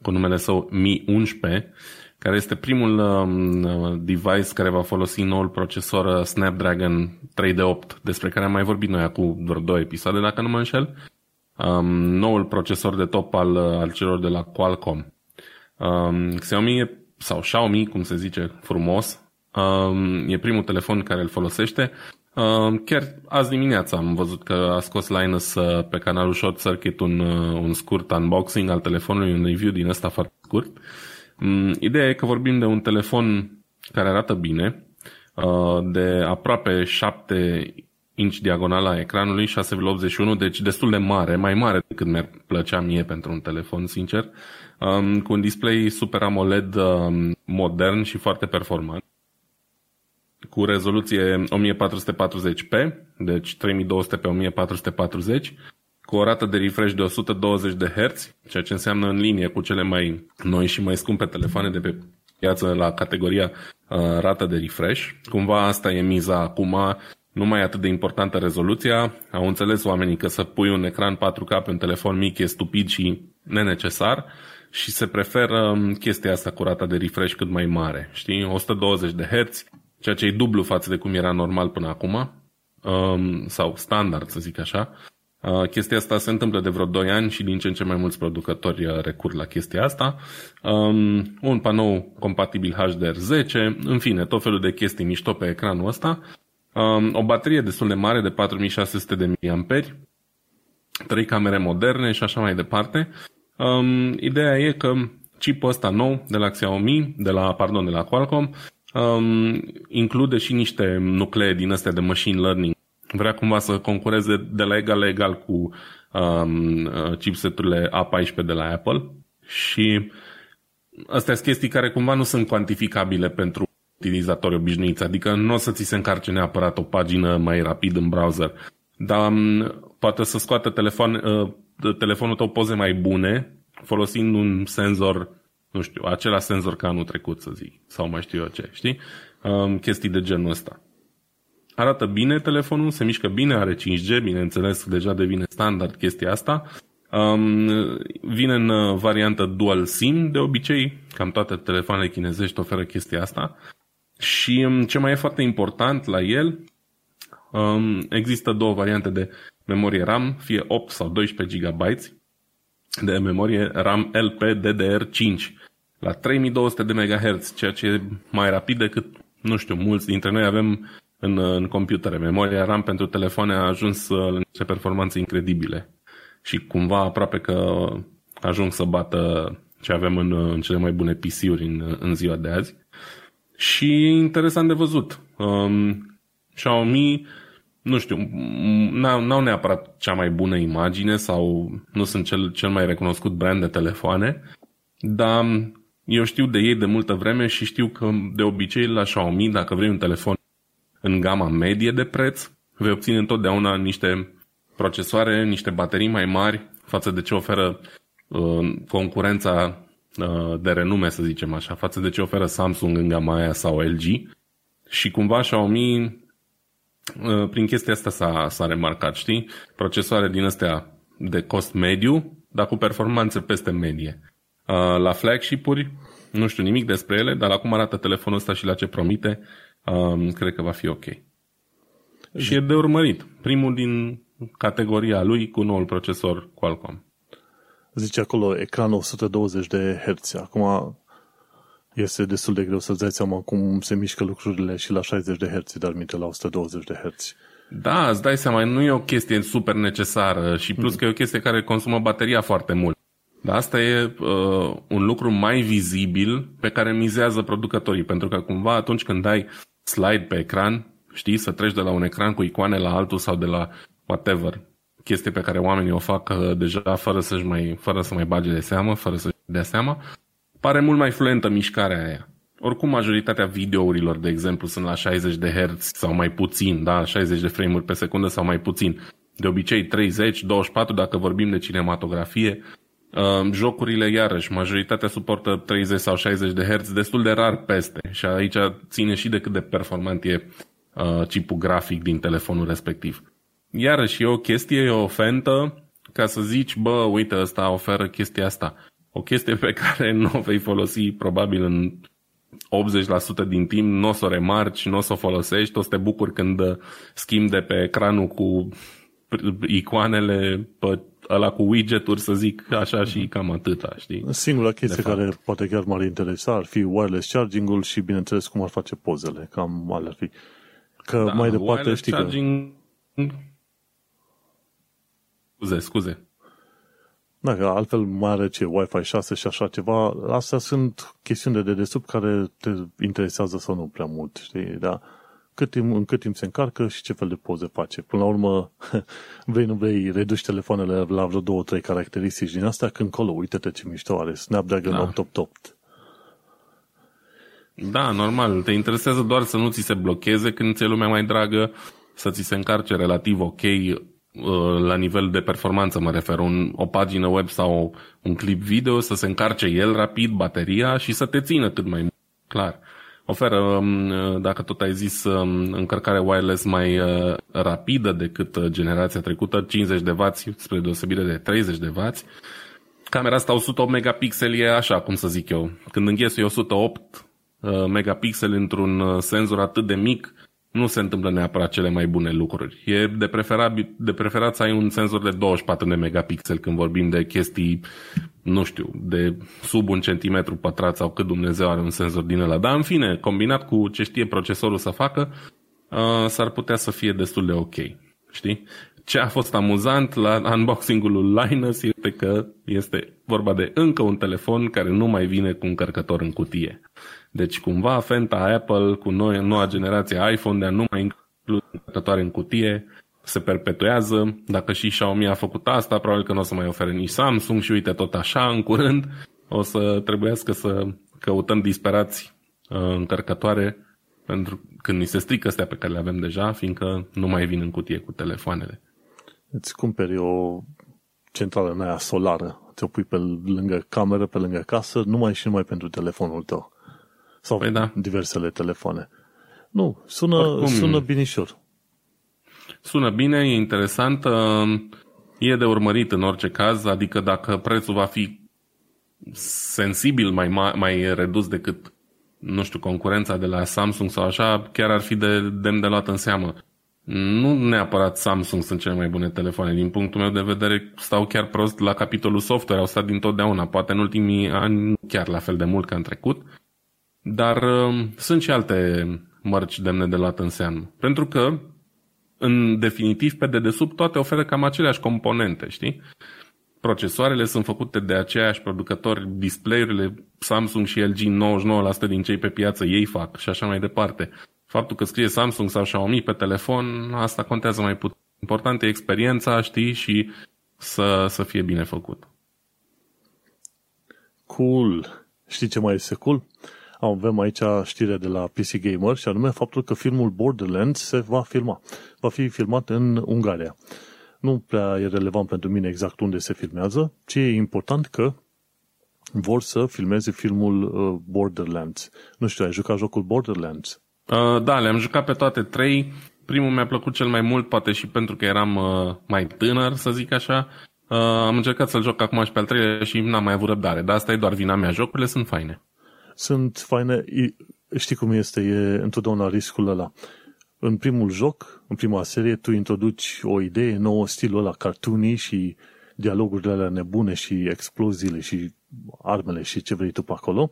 cu numele său Mi 11, care este primul um, device care va folosi noul procesor Snapdragon 3D8, despre care am mai vorbit noi acum vreo două episoade, dacă nu mă înșel um, noul procesor de top al, al celor de la Qualcomm. Um, Xiaomi e, sau Xiaomi, cum se zice frumos, um, e primul telefon care îl folosește. Um, chiar azi dimineața am văzut că a scos Linus uh, pe canalul Short Circuit un, uh, un scurt unboxing al telefonului, un review din ăsta foarte scurt. Um, ideea e că vorbim de un telefon care arată bine, uh, de aproape 7 inch diagonala ecranului, 6,81, deci destul de mare, mai mare decât mi-ar plăcea mie pentru un telefon, sincer, um, cu un display Super AMOLED um, modern și foarte performant, cu rezoluție 1440p, deci 3200 pe 1440, cu o rată de refresh de 120 de Hz, ceea ce înseamnă în linie cu cele mai noi și mai scumpe telefoane de pe piață la categoria uh, rată de refresh. Cumva asta e miza acum, nu mai e atât de importantă rezoluția. Au înțeles oamenii că să pui un ecran 4K pe un telefon mic e stupid și nenecesar și se preferă um, chestia asta cu rata de refresh cât mai mare. Știi? 120 de Hz, ceea ce e dublu față de cum era normal până acum, um, sau standard, să zic așa. Uh, chestia asta se întâmplă de vreo 2 ani și din ce în ce mai mulți producători uh, recur la chestia asta. Um, un panou compatibil HDR10, în fine, tot felul de chestii mișto pe ecranul ăsta. Um, o baterie destul de mare de 4600 de mAh, trei camere moderne și așa mai departe. Um, ideea e că chipul ăsta nou de la Xiaomi, de la, pardon, de la Qualcomm, um, include și niște nuclee din astea de machine learning vrea cumva să concureze de la egal la egal cu um, chipseturile A14 de la Apple și astea sunt chestii care cumva nu sunt cuantificabile pentru utilizatori obișnuiți, adică nu o să ți se încarce neapărat o pagină mai rapid în browser, dar um, poate să scoată telefon, uh, telefonul tău poze mai bune folosind un senzor, nu știu, acela senzor ca anul trecut, să zic, sau mai știu eu ce, știi? Um, chestii de genul ăsta. Arată bine telefonul, se mișcă bine, are 5G, bineînțeles, deja devine standard chestia asta. Um, vine în uh, variantă dual SIM, de obicei, cam toate telefoanele chinezești oferă chestia asta. Și um, ce mai e foarte important la el, um, există două variante de memorie RAM, fie 8 sau 12 GB de memorie RAM LPDDR5 la 3200 de MHz, ceea ce e mai rapid decât, nu știu, mulți dintre noi avem în, în computere. Memoria RAM pentru telefoane a ajuns uh, la niște performanțe incredibile și cumva aproape că ajung să bată ce avem în, în cele mai bune PC-uri în, în ziua de azi. Și e interesant de văzut. Um, Xiaomi, nu știu, n-au, n-au neapărat cea mai bună imagine sau nu sunt cel, cel mai recunoscut brand de telefoane, dar eu știu de ei de multă vreme și știu că de obicei la Xiaomi, dacă vrei un telefon în gama medie de preț, vei obține întotdeauna niște procesoare, niște baterii mai mari față de ce oferă uh, concurența uh, de renume, să zicem așa, față de ce oferă Samsung în gama aia sau LG. Și cumva Xiaomi uh, prin chestia asta s-a, s-a remarcat, știi? Procesoare din astea de cost mediu, dar cu performanțe peste medie. Uh, la flagship-uri, nu știu nimic despre ele, dar acum arată telefonul ăsta și la ce promite, um, cred că va fi ok. Și e de urmărit. Primul din categoria lui cu noul procesor Qualcomm. Zice acolo ecran 120 de Hz. Acum este destul de greu să-ți dai seama cum se mișcă lucrurile și la 60 de Hz, dar minte la 120 de Hz. Da, îți dai seama, nu e o chestie super necesară și plus mm. că e o chestie care consumă bateria foarte mult. Dar asta e uh, un lucru mai vizibil pe care mizează producătorii, pentru că cumva atunci când dai slide pe ecran, știi, să treci de la un ecran cu icoane la altul sau de la whatever, chestie pe care oamenii o fac uh, deja fără, să mai, fără să mai bage de seamă, fără să dea seama, pare mult mai fluentă mișcarea aia. Oricum, majoritatea videourilor, de exemplu, sunt la 60 de Hz sau mai puțin, da, 60 de frame-uri pe secundă sau mai puțin. De obicei 30, 24 dacă vorbim de cinematografie. Uh, jocurile, iarăși, majoritatea suportă 30 sau 60 de Hz, destul de rar peste. Și aici ține și de cât de performant e uh, chipul grafic din telefonul respectiv. Iarăși e o chestie, e o fentă ca să zici, bă, uite, ăsta oferă chestia asta. O chestie pe care nu o vei folosi probabil în 80% din timp, nu o să o remarci, nu o să o folosești, o să te bucuri când schimbi de pe ecranul cu icoanele pe ăla cu widget-uri, să zic așa și cam atâta, știi? Singura chestie care poate chiar m-ar interesa ar fi wireless charging-ul și, bineînțeles, cum ar face pozele. Cam alea ar fi. Că da, mai departe știi charging... că... Scuze, scuze. Dacă altfel mai are ce Wi-Fi 6 și așa ceva, astea sunt chestiuni de dedesubt care te interesează sau nu prea mult, știi? Dar cât timp, în cât timp se încarcă și ce fel de poze face. Până la urmă, vrei nu vrei, reduci telefoanele la vreo două, trei caracteristici din astea, când colo, uite-te ce mișto are, Snapdragon da. 888. Da, normal. Te interesează doar să nu ți se blocheze când ți-e lumea mai dragă, să ți se încarce relativ ok uh, la nivel de performanță, mă refer, un, o pagină web sau un clip video, să se încarce el rapid, bateria și să te țină cât mai mult. Clar. Oferă, um, dacă tot ai zis, um, încărcare wireless mai uh, rapidă decât uh, generația trecută, 50 de W spre deosebire de 30 de W. Camera asta 108 megapixeli e așa, cum să zic eu. Când înghesui 108 Uh, megapixeli într-un uh, senzor atât de mic, nu se întâmplă neapărat cele mai bune lucruri. E de preferat, de preferat să ai un senzor de 24 de megapixeli când vorbim de chestii, nu știu, de sub un centimetru pătrat sau cât Dumnezeu are un senzor din ăla. Dar în fine, combinat cu ce știe procesorul să facă, uh, s-ar putea să fie destul de ok. Știi? Ce a fost amuzant la unboxing-ul lui Linus este că este vorba de încă un telefon care nu mai vine cu un încărcător în cutie. Deci cumva fenta Apple cu noi, noua generație iPhone de a nu mai include încărcătoare în cutie se perpetuează. Dacă și Xiaomi a făcut asta, probabil că nu o să mai ofere nici Samsung și uite tot așa, în curând o să trebuiască să căutăm disperați uh, încărcătoare pentru când ni se strică astea pe care le avem deja, fiindcă nu mai vin în cutie cu telefoanele. Îți cumperi o centrală în aia solară, ți-o pui pe lângă cameră, pe lângă casă, numai și numai pentru telefonul tău. Sau păi da. diversele telefoane. Nu, sună, Oricum, sună binișor. Sună bine, e interesant, e de urmărit în orice caz, adică dacă prețul va fi sensibil mai, mai redus decât, nu știu, concurența de la Samsung sau așa, chiar ar fi de demn de luat în seamă. Nu neapărat Samsung sunt cele mai bune telefoane. Din punctul meu de vedere, stau chiar prost la capitolul software, au stat dintotdeauna, poate în ultimii ani chiar la fel de mult ca în trecut. Dar uh, sunt și alte mărci demne de luat în seamă. Pentru că, în definitiv, pe dedesubt, toate oferă cam aceleași componente, știi? Procesoarele sunt făcute de aceiași producători, display-urile Samsung și LG 99% din cei pe piață ei fac și așa mai departe. Faptul că scrie Samsung sau Xiaomi pe telefon, asta contează mai puțin. Important e experiența, știi, și să, să fie bine făcut. Cool. Știi ce mai este cool? Avem aici știre de la PC Gamer și anume faptul că filmul Borderlands se va filma. Va fi filmat în Ungaria. Nu prea e relevant pentru mine exact unde se filmează, ci e important că vor să filmeze filmul uh, Borderlands. Nu știu, ai jucat jocul Borderlands? Uh, da, le-am jucat pe toate trei. Primul mi-a plăcut cel mai mult, poate și pentru că eram uh, mai tânăr, să zic așa. Uh, am încercat să-l joc acum și pe al treilea și n-am mai avut răbdare, dar asta e doar vina mea. Jocurile sunt faine sunt faine. Știi cum este? E întotdeauna riscul ăla. În primul joc, în prima serie, tu introduci o idee nouă, stilul ăla cartoony și dialogurile alea nebune și exploziile și armele și ce vrei tu pe acolo.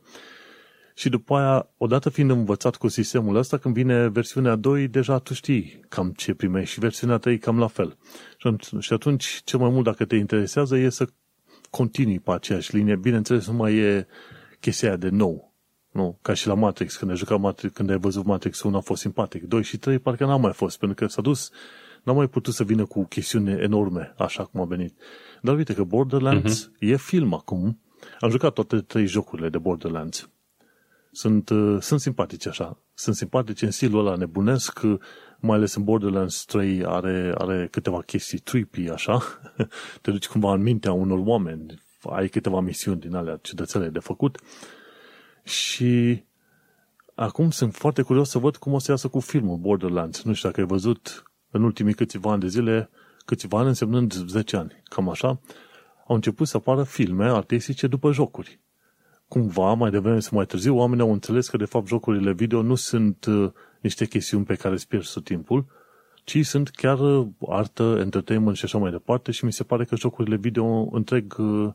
Și după aia, odată fiind învățat cu sistemul ăsta, când vine versiunea 2, deja tu știi cam ce primești și versiunea 3 cam la fel. Și atunci, cel mai mult dacă te interesează, e să continui pe aceeași linie. Bineînțeles, nu mai e chestia de nou. Nu, ca și la Matrix, când ai jucat Matrix, când ai văzut Matrix 1 a fost simpatic. 2 și 3 parcă n-a mai fost, pentru că s-a dus, n-a mai putut să vină cu chestiuni enorme, așa cum a venit. Dar uite că Borderlands uh-huh. e film acum. Am jucat toate trei jocurile de Borderlands. Sunt, uh, sunt simpatici așa. Sunt simpatici în stilul ăla nebunesc, mai ales în Borderlands 3 are, are câteva chestii trippy, așa. Te duci cumva în mintea unor oameni. Ai câteva misiuni din alea ciudățele de făcut. Și acum sunt foarte curios să văd cum o să iasă cu filmul Borderlands. Nu știu dacă ai văzut în ultimii câțiva ani de zile, câțiva ani însemnând 10 ani, cam așa, au început să apară filme artistice după jocuri. Cumva, mai devreme sau mai târziu, oamenii au înțeles că, de fapt, jocurile video nu sunt uh, niște chestiuni pe care îți pierzi timpul, ci sunt chiar uh, artă, entertainment și așa mai departe și mi se pare că jocurile video întreg, uh,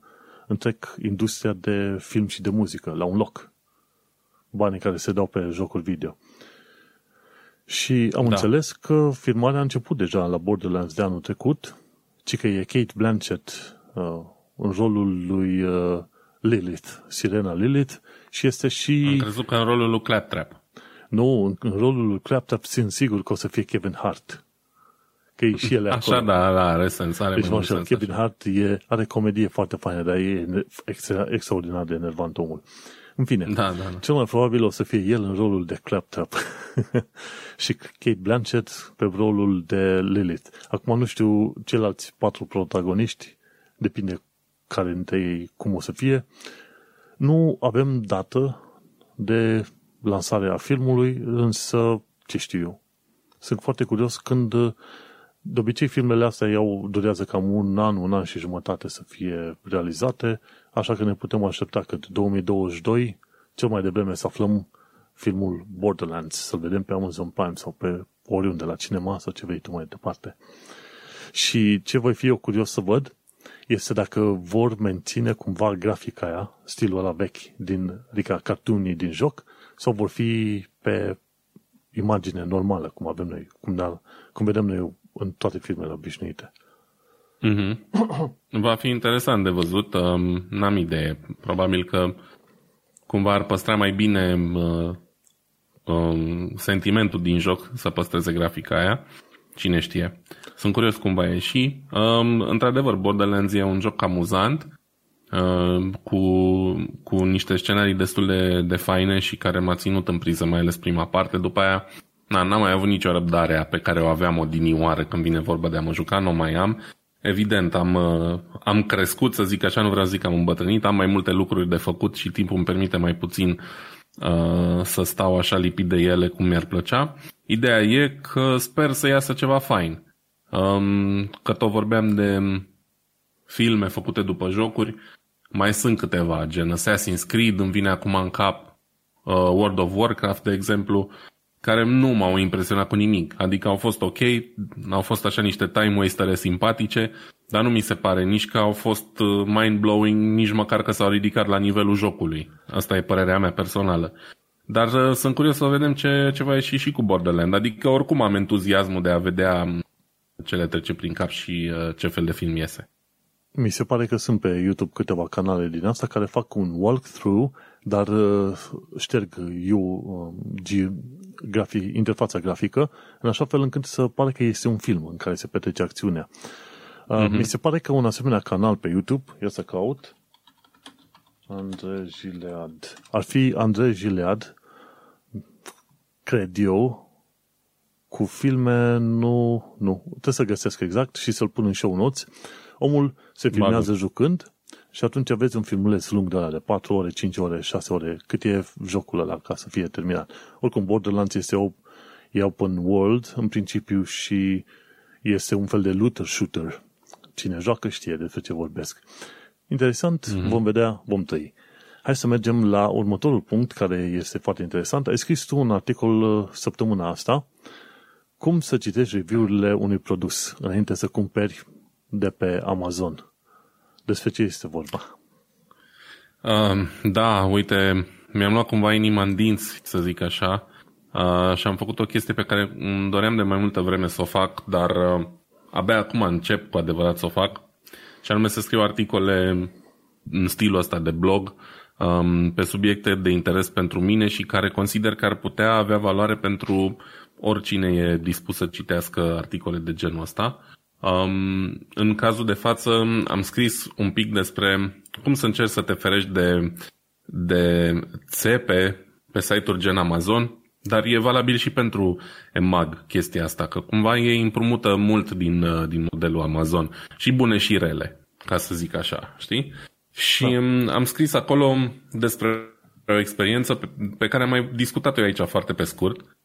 întreg industria de film și de muzică la un loc banii care se dau pe jocuri video. Și am da. înțeles că filmarea a început deja la Borderlands de anul trecut, ci că e Kate Blanchett, uh, în rolul lui uh, Lilith, Sirena Lilith, și este și... Am crezut că în rolul lui Claptrap. Nu, în rolul lui Claptrap sunt sigur că o să fie Kevin Hart. Că e și ele acolo. Așa, da, da, are sens. Are deci, așa, Kevin așa. Hart e, are comedie foarte faină, dar e extra, extraordinar de enervant omul. În fine, da, da, da. cel mai probabil o să fie el în rolul de Claptrap și Kate Blanchett pe rolul de Lilith. Acum nu știu ceilalți patru protagoniști, depinde care dintre ei cum o să fie. Nu avem dată de lansare a filmului, însă ce știu eu. Sunt foarte curios când de obicei filmele astea iau, durează cam un an, un an și jumătate să fie realizate, așa că ne putem aștepta că 2022, cel mai devreme să aflăm filmul Borderlands, să-l vedem pe Amazon Prime sau pe oriunde, la cinema sau ce vrei tu mai departe. Și ce voi fi eu curios să văd este dacă vor menține cumva grafica aia, stilul ăla vechi, din, adică cartoonii din joc, sau vor fi pe imagine normală, cum avem noi, cum, da, cum vedem noi în toate filmele obișnuite. Mm-hmm. Va fi interesant de văzut. Um, n-am idee. Probabil că cumva ar păstra mai bine uh, um, sentimentul din joc să păstreze grafica aia. Cine știe. Sunt curios cum va ieși. Um, într-adevăr, Borderlands e un joc amuzant uh, cu, cu niște scenarii destul de, de faine și care m-a ținut în priză, mai ales prima parte. După aia Na, n-am mai avut nicio răbdare pe care o aveam odinioară când vine vorba de a mă juca, nu mai am. Evident, am, uh, am crescut, să zic așa, nu vreau să zic că am îmbătrânit, am mai multe lucruri de făcut și timpul îmi permite mai puțin uh, să stau așa lipit de ele cum mi-ar plăcea. Ideea e că sper să iasă ceva fain. Um, că tot vorbeam de filme făcute după jocuri, mai sunt câteva, gen Assassin's Creed, îmi vine acum în cap uh, World of Warcraft, de exemplu, care nu m-au impresionat cu nimic. Adică au fost ok, au fost așa niște time wastere simpatice, dar nu mi se pare nici că au fost uh, mind-blowing, nici măcar că s-au ridicat la nivelul jocului. Asta e părerea mea personală. Dar uh, sunt curios să vedem ce, ce va ieși și cu Borderland. Adică oricum am entuziasmul de a vedea um, ce le trece prin cap și uh, ce fel de film iese. Mi se pare că sunt pe YouTube câteva canale din asta care fac un walkthrough, dar șterg eu grafi, interfața grafică, în așa fel încât să pare că este un film în care se petrece acțiunea. Uh-huh. Mi se pare că un asemenea canal pe YouTube, ia să caut, Andrei Gilead. Ar fi Andrei Gilead, cred eu, cu filme, nu, nu, trebuie să găsesc exact și să-l pun în show notes. Omul se filmează Bagă. jucând și atunci aveți un filmuleț lung de la de 4 ore, 5 ore, 6 ore, cât e jocul ăla ca să fie terminat. Oricum, Borderlands este o, e open world în principiu și este un fel de looter shooter. Cine joacă știe despre ce vorbesc. Interesant, mm-hmm. vom vedea, vom tăi. Hai să mergem la următorul punct care este foarte interesant. Ai scris tu un articol uh, săptămâna asta cum să citești review-urile unui produs înainte să cumperi de pe Amazon. Despre ce este vorba? Uh, da, uite, mi-am luat cumva inima în dinți, să zic așa, uh, și am făcut o chestie pe care îmi doream de mai multă vreme să o fac, dar uh, abia acum încep cu adevărat să o fac, și anume să scriu articole în stilul ăsta de blog um, pe subiecte de interes pentru mine și care consider că ar putea avea valoare pentru oricine e dispus să citească articole de genul ăsta. Um, în cazul de față am scris un pic despre cum să încerci să te ferești de, de țepe pe site-uri gen Amazon, dar e valabil și pentru EMAG chestia asta, că cumva ei împrumută mult din, din modelul Amazon, și bune și rele, ca să zic așa, știi? Și da. am scris acolo despre o experiență pe, pe care am mai discutat-o aici foarte pe scurt.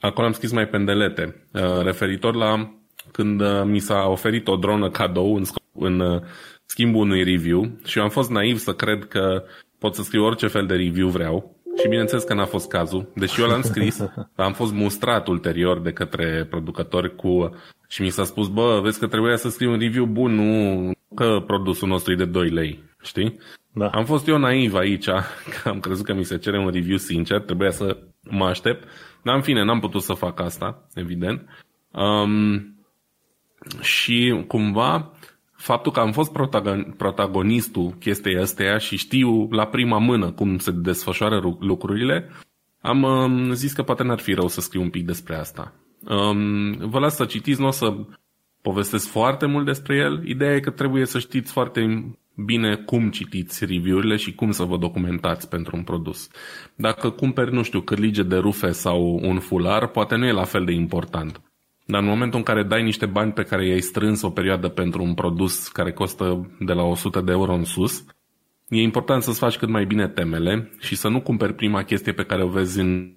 Acolo am scris mai pendelete, uh, referitor la când uh, mi s-a oferit o dronă cadou în, în uh, schimbul unui review și eu am fost naiv să cred că pot să scriu orice fel de review vreau și bineînțeles că n-a fost cazul, deși eu l-am scris, am fost mustrat ulterior de către producători cu și mi s-a spus, bă, vezi că trebuia să scriu un review bun, nu că produsul nostru e de 2 lei, știi? Da. Am fost eu naiv aici, că am crezut că mi se cere un review sincer, trebuia să mă aștept, dar în fine, n-am putut să fac asta, evident. Um, și cumva faptul că am fost protagonistul chestiei astea și știu la prima mână cum se desfășoară lucrurile, am um, zis că poate n-ar fi rău să scriu un pic despre asta. Um, vă las să citiți, nu o să povestesc foarte mult despre el. Ideea e că trebuie să știți foarte bine cum citiți review-urile și cum să vă documentați pentru un produs. Dacă cumperi, nu știu, cârlige de rufe sau un fular, poate nu e la fel de important. Dar în momentul în care dai niște bani pe care i-ai strâns o perioadă pentru un produs care costă de la 100 de euro în sus, e important să-ți faci cât mai bine temele și să nu cumperi prima chestie pe care o vezi în,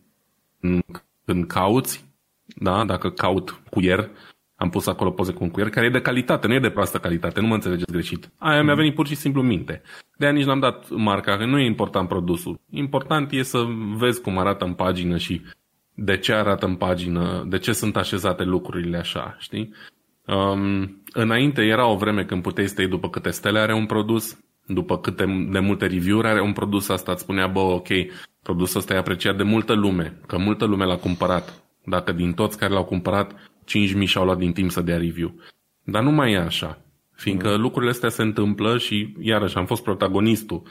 în, în cauți, da? dacă caut cuier, am pus acolo poze cu un cuier care e de calitate, nu e de proastă calitate, nu mă înțelegeți greșit. Aia mi-a venit pur și simplu minte. De aia nici n-am dat marca, că nu e important produsul. Important e să vezi cum arată în pagină și de ce arată în pagină, de ce sunt așezate lucrurile așa, știi? Um, înainte era o vreme când puteai să după câte stele are un produs, după câte de multe review-uri are un produs, asta îți spunea, bă, ok, produsul ăsta e apreciat de multă lume, că multă lume l-a cumpărat. Dacă din toți care l-au cumpărat, 5.000 și-au luat din timp să dea review. Dar nu mai e așa, fiindcă mm. lucrurile astea se întâmplă și, iarăși, am fost protagonistul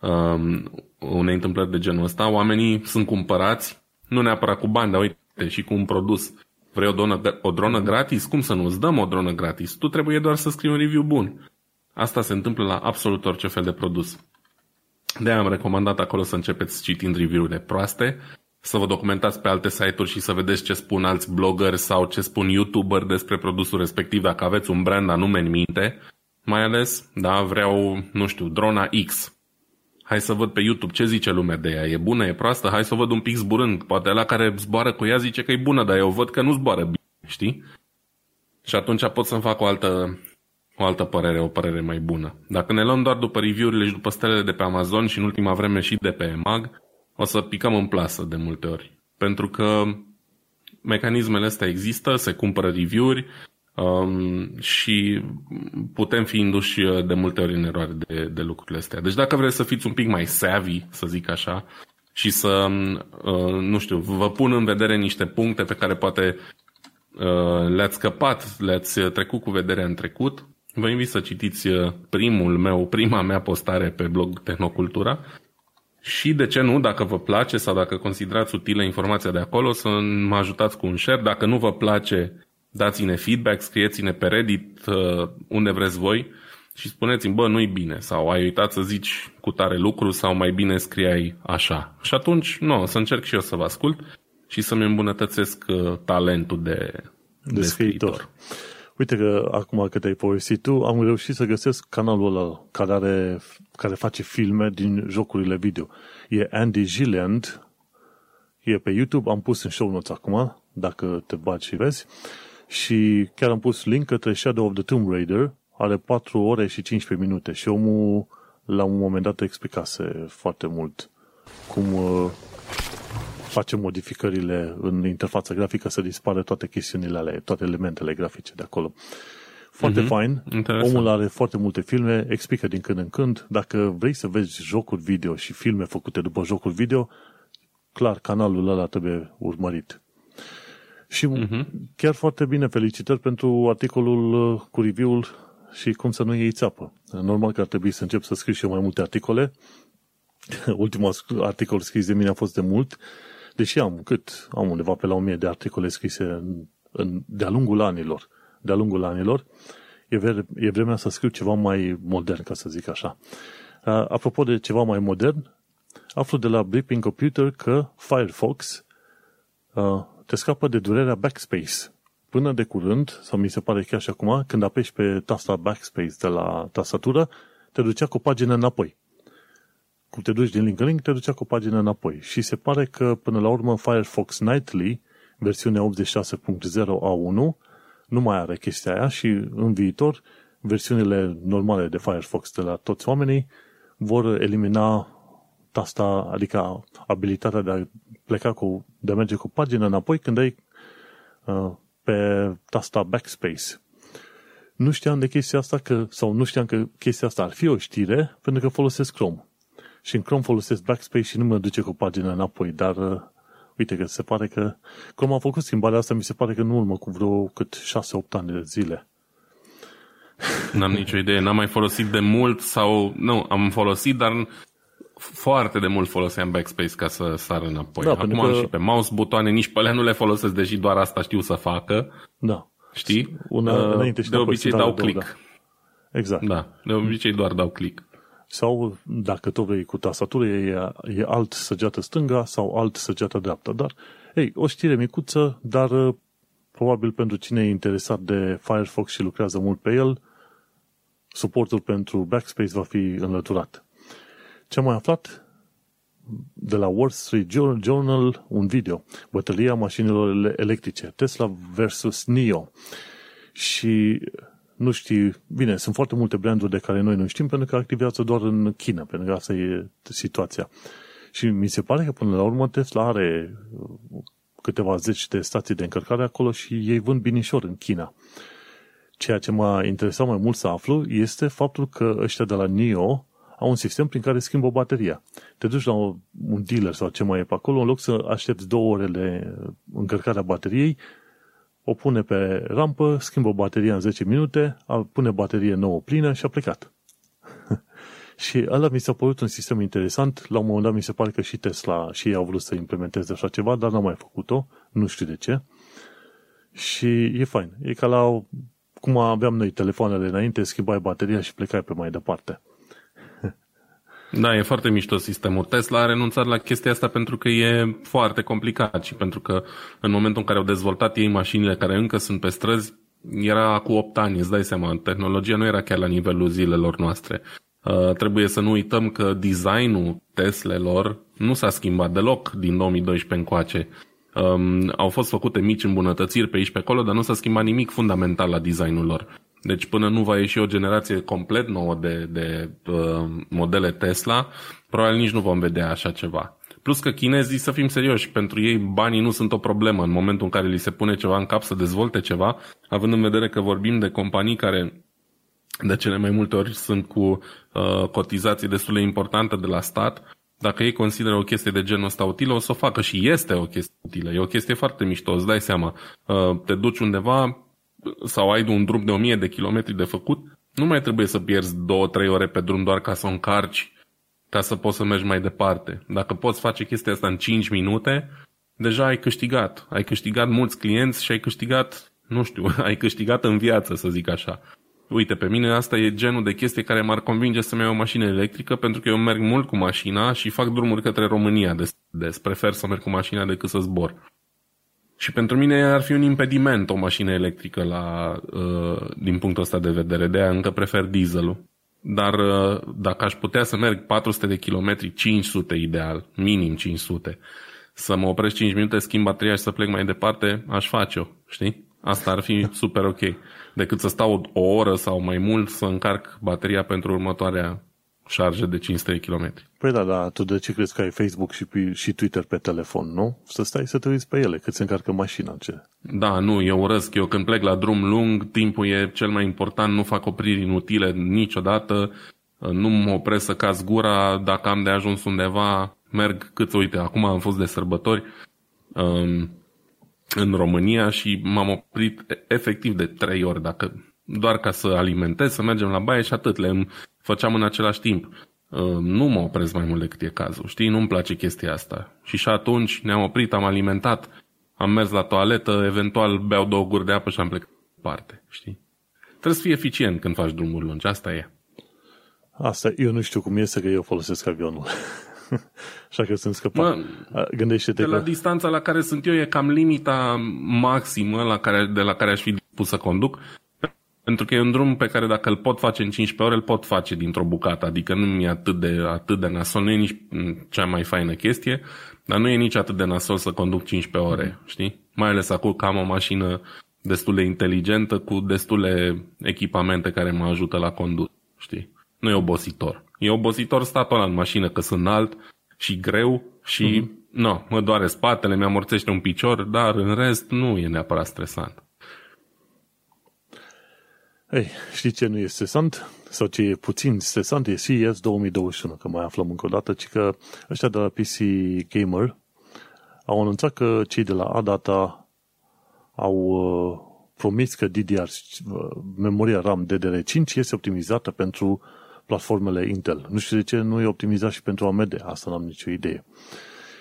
um, unei întâmplări de genul ăsta. Oamenii sunt cumpărați nu neapărat cu bani, dar uite, și cu un produs. Vrei o, dronă, o dronă gratis? Cum să nu? Îți dăm o dronă gratis. Tu trebuie doar să scrii un review bun. Asta se întâmplă la absolut orice fel de produs. de am recomandat acolo să începeți citind review-urile proaste, să vă documentați pe alte site-uri și să vedeți ce spun alți blogger sau ce spun youtuber despre produsul respectiv dacă aveți un brand anume în minte. Mai ales, da, vreau, nu știu, drona X hai să văd pe YouTube ce zice lumea de ea, e bună, e proastă, hai să o văd un pic zburând, poate la care zboară cu ea zice că e bună, dar eu văd că nu zboară bine, știi? Și atunci pot să-mi fac o altă, o altă părere, o părere mai bună. Dacă ne luăm doar după review-urile și după stelele de pe Amazon și în ultima vreme și de pe Mag, o să picăm în plasă de multe ori. Pentru că mecanismele astea există, se cumpără review-uri, Um, și putem fi induși uh, de multe ori în eroare de, de lucrurile astea. Deci dacă vreți să fiți un pic mai savvy, să zic așa, și să, uh, nu știu, vă pun în vedere niște puncte pe care poate uh, le-ați scăpat, le-ați trecut cu vederea în trecut, vă invit să citiți uh, primul meu, prima mea postare pe blog Tehnocultura și de ce nu, dacă vă place sau dacă considerați utilă informația de acolo, să mă ajutați cu un share. Dacă nu vă place, dați-ne feedback, scrieți-ne pe Reddit uh, unde vreți voi și spuneți-mi, bă, nu-i bine sau ai uitat să zici cu tare lucru sau mai bine scriai așa. Și atunci, nu, să încerc și eu să vă ascult și să-mi îmbunătățesc uh, talentul de, de, de scriitor. scriitor. Uite că acum că te-ai povestit tu, am reușit să găsesc canalul ăla care, are, care face filme din jocurile video. E Andy Gilland, e pe YouTube, am pus în show notes acum, dacă te bagi și vezi. Și chiar am pus link către Shadow of the Tomb Raider, are 4 ore și 15 minute și omul la un moment dat explicase foarte mult cum uh, face modificările în interfața grafică să dispară toate chestiunile alea, toate elementele grafice de acolo. Foarte mm-hmm. fain. Interesant. Omul are foarte multe filme, explică din când în când. Dacă vrei să vezi jocuri video și filme făcute după jocuri video, clar, canalul ăla trebuie urmărit. Și uh-huh. chiar foarte bine, felicitări pentru articolul uh, cu review-ul și cum să nu iei țapă. Normal că ar trebui să încep să scriu și eu mai multe articole. Ultimul articol scris de mine a fost de mult, deși am cât? Am undeva pe la 1000 de articole scrise în, în, de-a lungul anilor. De-a lungul anilor. E, vre, e vremea să scriu ceva mai modern, ca să zic așa. Apropo de ceva mai modern, aflu de la Blipping Computer că Firefox te scapă de durerea backspace. Până de curând, sau mi se pare chiar și acum, când apeși pe tasta backspace de la tastatură, te ducea cu o pagină înapoi. Cum te duci din link în link, te ducea cu o pagină înapoi. Și se pare că, până la urmă, Firefox Nightly, versiunea 86.0 A1, nu mai are chestia aia și în viitor versiunile normale de Firefox de la toți oamenii vor elimina tasta, adică abilitatea de a pleca cu, de a merge cu pagina înapoi când ai uh, pe tasta backspace. Nu știam de chestia asta că, sau nu știam că chestia asta ar fi o știre pentru că folosesc Chrome. Și în Chrome folosesc backspace și nu mă duce cu pagina înapoi, dar uh, uite că se pare că Chrome a făcut schimbarea asta, mi se pare că în urmă cu vreo cât 6-8 ani de zile. N-am nicio idee, n-am mai folosit de mult sau... Nu, am folosit, dar foarte de mult foloseam backspace ca să sar înapoi. Da, Acum am că... și pe mouse butoane, nici pe alea nu le folosesc, deși doar asta știu să facă. Da. Știi? Una, uh, de obicei dau click. Da. Exact. Da, de obicei doar dau click. Sau, dacă tot vrei cu tastatură, e, e alt săgeată stânga sau alt săgeată dreapta. Dar, ei, o știre micuță, dar uh, probabil pentru cine e interesat de Firefox și lucrează mult pe el, suportul pentru backspace va fi înlăturat. Ce am mai aflat? De la Wall Street Journal, un video. Bătălia mașinilor electrice. Tesla versus NIO. Și nu știi, bine, sunt foarte multe branduri de care noi nu știm pentru că activează doar în China, pentru că asta e situația. Și mi se pare că până la urmă Tesla are câteva zeci de stații de încărcare acolo și ei vând binișor în China. Ceea ce m-a interesat mai mult să aflu este faptul că ăștia de la NIO au un sistem prin care schimbă bateria. Te duci la un dealer sau ce mai e pe acolo, în loc să aștepți două ore de încărcarea bateriei, o pune pe rampă, schimbă bateria în 10 minute, pune baterie nouă plină și a plecat. și ăla mi s-a părut un sistem interesant. La un moment dat mi se pare că și Tesla și ei au vrut să implementeze așa ceva, dar n-au mai făcut-o. Nu știu de ce. Și e fain. E ca la cum aveam noi telefoanele înainte, schimbai bateria și plecai pe mai departe. Da, e foarte mișto sistemul. Tesla a renunțat la chestia asta pentru că e foarte complicat și pentru că în momentul în care au dezvoltat ei mașinile care încă sunt pe străzi, era cu 8 ani, îți dai seama, tehnologia nu era chiar la nivelul zilelor noastre. Uh, trebuie să nu uităm că designul Teslelor nu s-a schimbat deloc din 2012 încoace. Um, au fost făcute mici îmbunătățiri pe aici pe acolo, dar nu s-a schimbat nimic fundamental la designul lor. Deci până nu va ieși o generație complet nouă de, de uh, modele Tesla, probabil nici nu vom vedea așa ceva. Plus că chinezii, să fim serioși, pentru ei banii nu sunt o problemă în momentul în care li se pune ceva în cap să dezvolte ceva, având în vedere că vorbim de companii care de cele mai multe ori sunt cu uh, cotizații destul de importante de la stat, dacă ei consideră o chestie de genul ăsta utilă, o să o facă și este o chestie utilă. E o chestie foarte mișto, îți dai seama. Uh, te duci undeva, sau ai un drum de 1000 de kilometri de făcut, nu mai trebuie să pierzi 2-3 ore pe drum doar ca să o încarci, ca să poți să mergi mai departe. Dacă poți face chestia asta în 5 minute, deja ai câștigat. Ai câștigat mulți clienți și ai câștigat, nu știu, ai câștigat în viață, să zic așa. Uite, pe mine asta e genul de chestie care m-ar convinge să-mi iau o mașină electrică, pentru că eu merg mult cu mașina și fac drumuri către România des. des. Prefer să merg cu mașina decât să zbor. Și pentru mine ar fi un impediment o mașină electrică la, uh, din punctul ăsta de vedere. De aia încă prefer dieselul. Dar uh, dacă aș putea să merg 400 de kilometri, 500 ideal, minim 500, să mă opresc 5 minute, schimb bateria și să plec mai departe, aș face-o, știi? Asta ar fi super ok. Decât să stau o oră sau mai mult să încarc bateria pentru următoarea șarjă de 500 km. Păi da, da, tu de ce crezi că ai Facebook și, și Twitter pe telefon, nu? Să stai să te uiți pe ele, cât se încarcă mașina. Ce? Da, nu, eu urăsc. Eu când plec la drum lung, timpul e cel mai important, nu fac opriri inutile niciodată, nu mă opresc să caz gura, dacă am de ajuns undeva, merg cât, uite, acum am fost de sărbători um, în România și m-am oprit efectiv de trei ori, dacă doar ca să alimentez, să mergem la baie și atât. Le făceam în același timp. Uh, nu mă opresc mai mult decât e cazul, știi? Nu-mi place chestia asta. Și și atunci ne-am oprit, am alimentat, am mers la toaletă, eventual beau două guri de apă și am plecat parte, știi? Trebuie să fii eficient când faci drumuri lungi, asta e. Asta, eu nu știu cum este că eu folosesc avionul. Așa că sunt scăpat. Gândește-te de că... la distanța la care sunt eu e cam limita maximă la care, de la care aș fi dispus să conduc. Pentru că e un drum pe care dacă îl pot face în 15 ore, îl pot face dintr-o bucată. Adică nu e atât de, atât de nasol, nu e nici cea mai faină chestie, dar nu e nici atât de nasol să conduc 15 ore, mm. știi? Mai ales acum că am o mașină destul de inteligentă cu destule echipamente care mă ajută la condus, știi? Nu e obositor. E obositor statul în mașină că sunt înalt și greu și mm-hmm. nu, mă doare spatele, mi-amorțește un picior, dar în rest nu e neapărat stresant. Ei, știi ce nu e stresant? Sau ce e puțin stresant e CES 2021, că mai aflăm încă o dată, ci că ăștia de la PC Gamer au anunțat că cei de la Adata au uh, promis că DDR, memoria RAM DDR5 este optimizată pentru platformele Intel. Nu știu de ce nu e optimizat și pentru AMD, asta n-am nicio idee.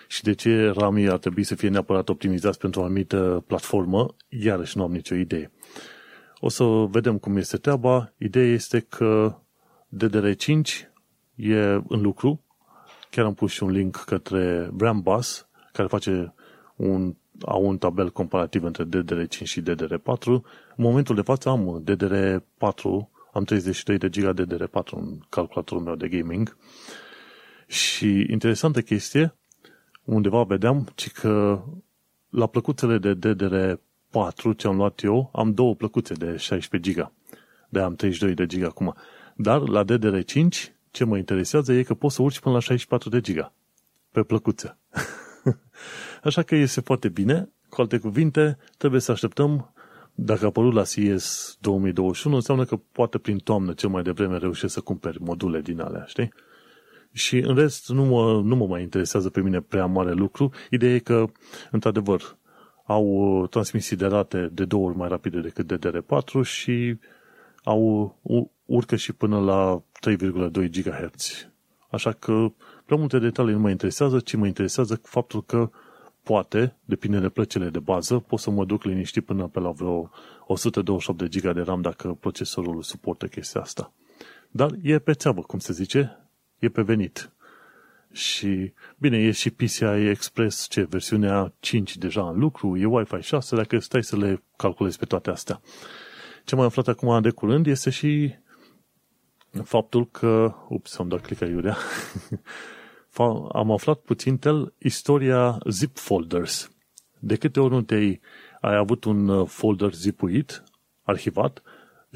Și de ce RAM ar trebui să fie neapărat optimizați pentru o anumită platformă, iarăși nu am nicio idee. O să vedem cum este treaba. Ideea este că DDR5 e în lucru. Chiar am pus și un link către Brambus, care face un, au un tabel comparativ între DDR5 și DDR4. În momentul de față am DDR4, am 32 de giga DDR4 în calculatorul meu de gaming. Și interesantă chestie, undeva vedeam ci că la plăcuțele de DDR4 ce am luat eu, am două plăcuțe de 16 giga. De am 32 de giga acum. Dar la DDR5, ce mă interesează e că poți să urci până la 64 de giga pe plăcuță. Așa că este foarte bine. Cu alte cuvinte, trebuie să așteptăm dacă a apărut la CS 2021, înseamnă că poate prin toamnă cel mai devreme reușești să cumperi module din alea, știi? Și în rest nu mă, nu mă mai interesează pe mine prea mare lucru. Ideea e că, într-adevăr, au transmisii de rate de două ori mai rapide decât DDR4 și au urcă și până la 3,2 GHz. Așa că prea multe detalii nu mă interesează, ci mă interesează faptul că poate, depinde de plăcile de bază, pot să mă duc liniștit până pe la vreo 128 de GB de RAM dacă procesorul suportă chestia asta. Dar e pe țeavă, cum se zice, e pe venit. Și, bine, e și PCI Express, ce, versiunea 5 deja în lucru, e Wi-Fi 6, dacă stai să le calculezi pe toate astea. Ce mai aflat acum de curând este și faptul că, ups, am dat click aiurea, am aflat puțin tel istoria zip folders. De câte ori nu te-ai ai avut un uh, folder zipuit, arhivat,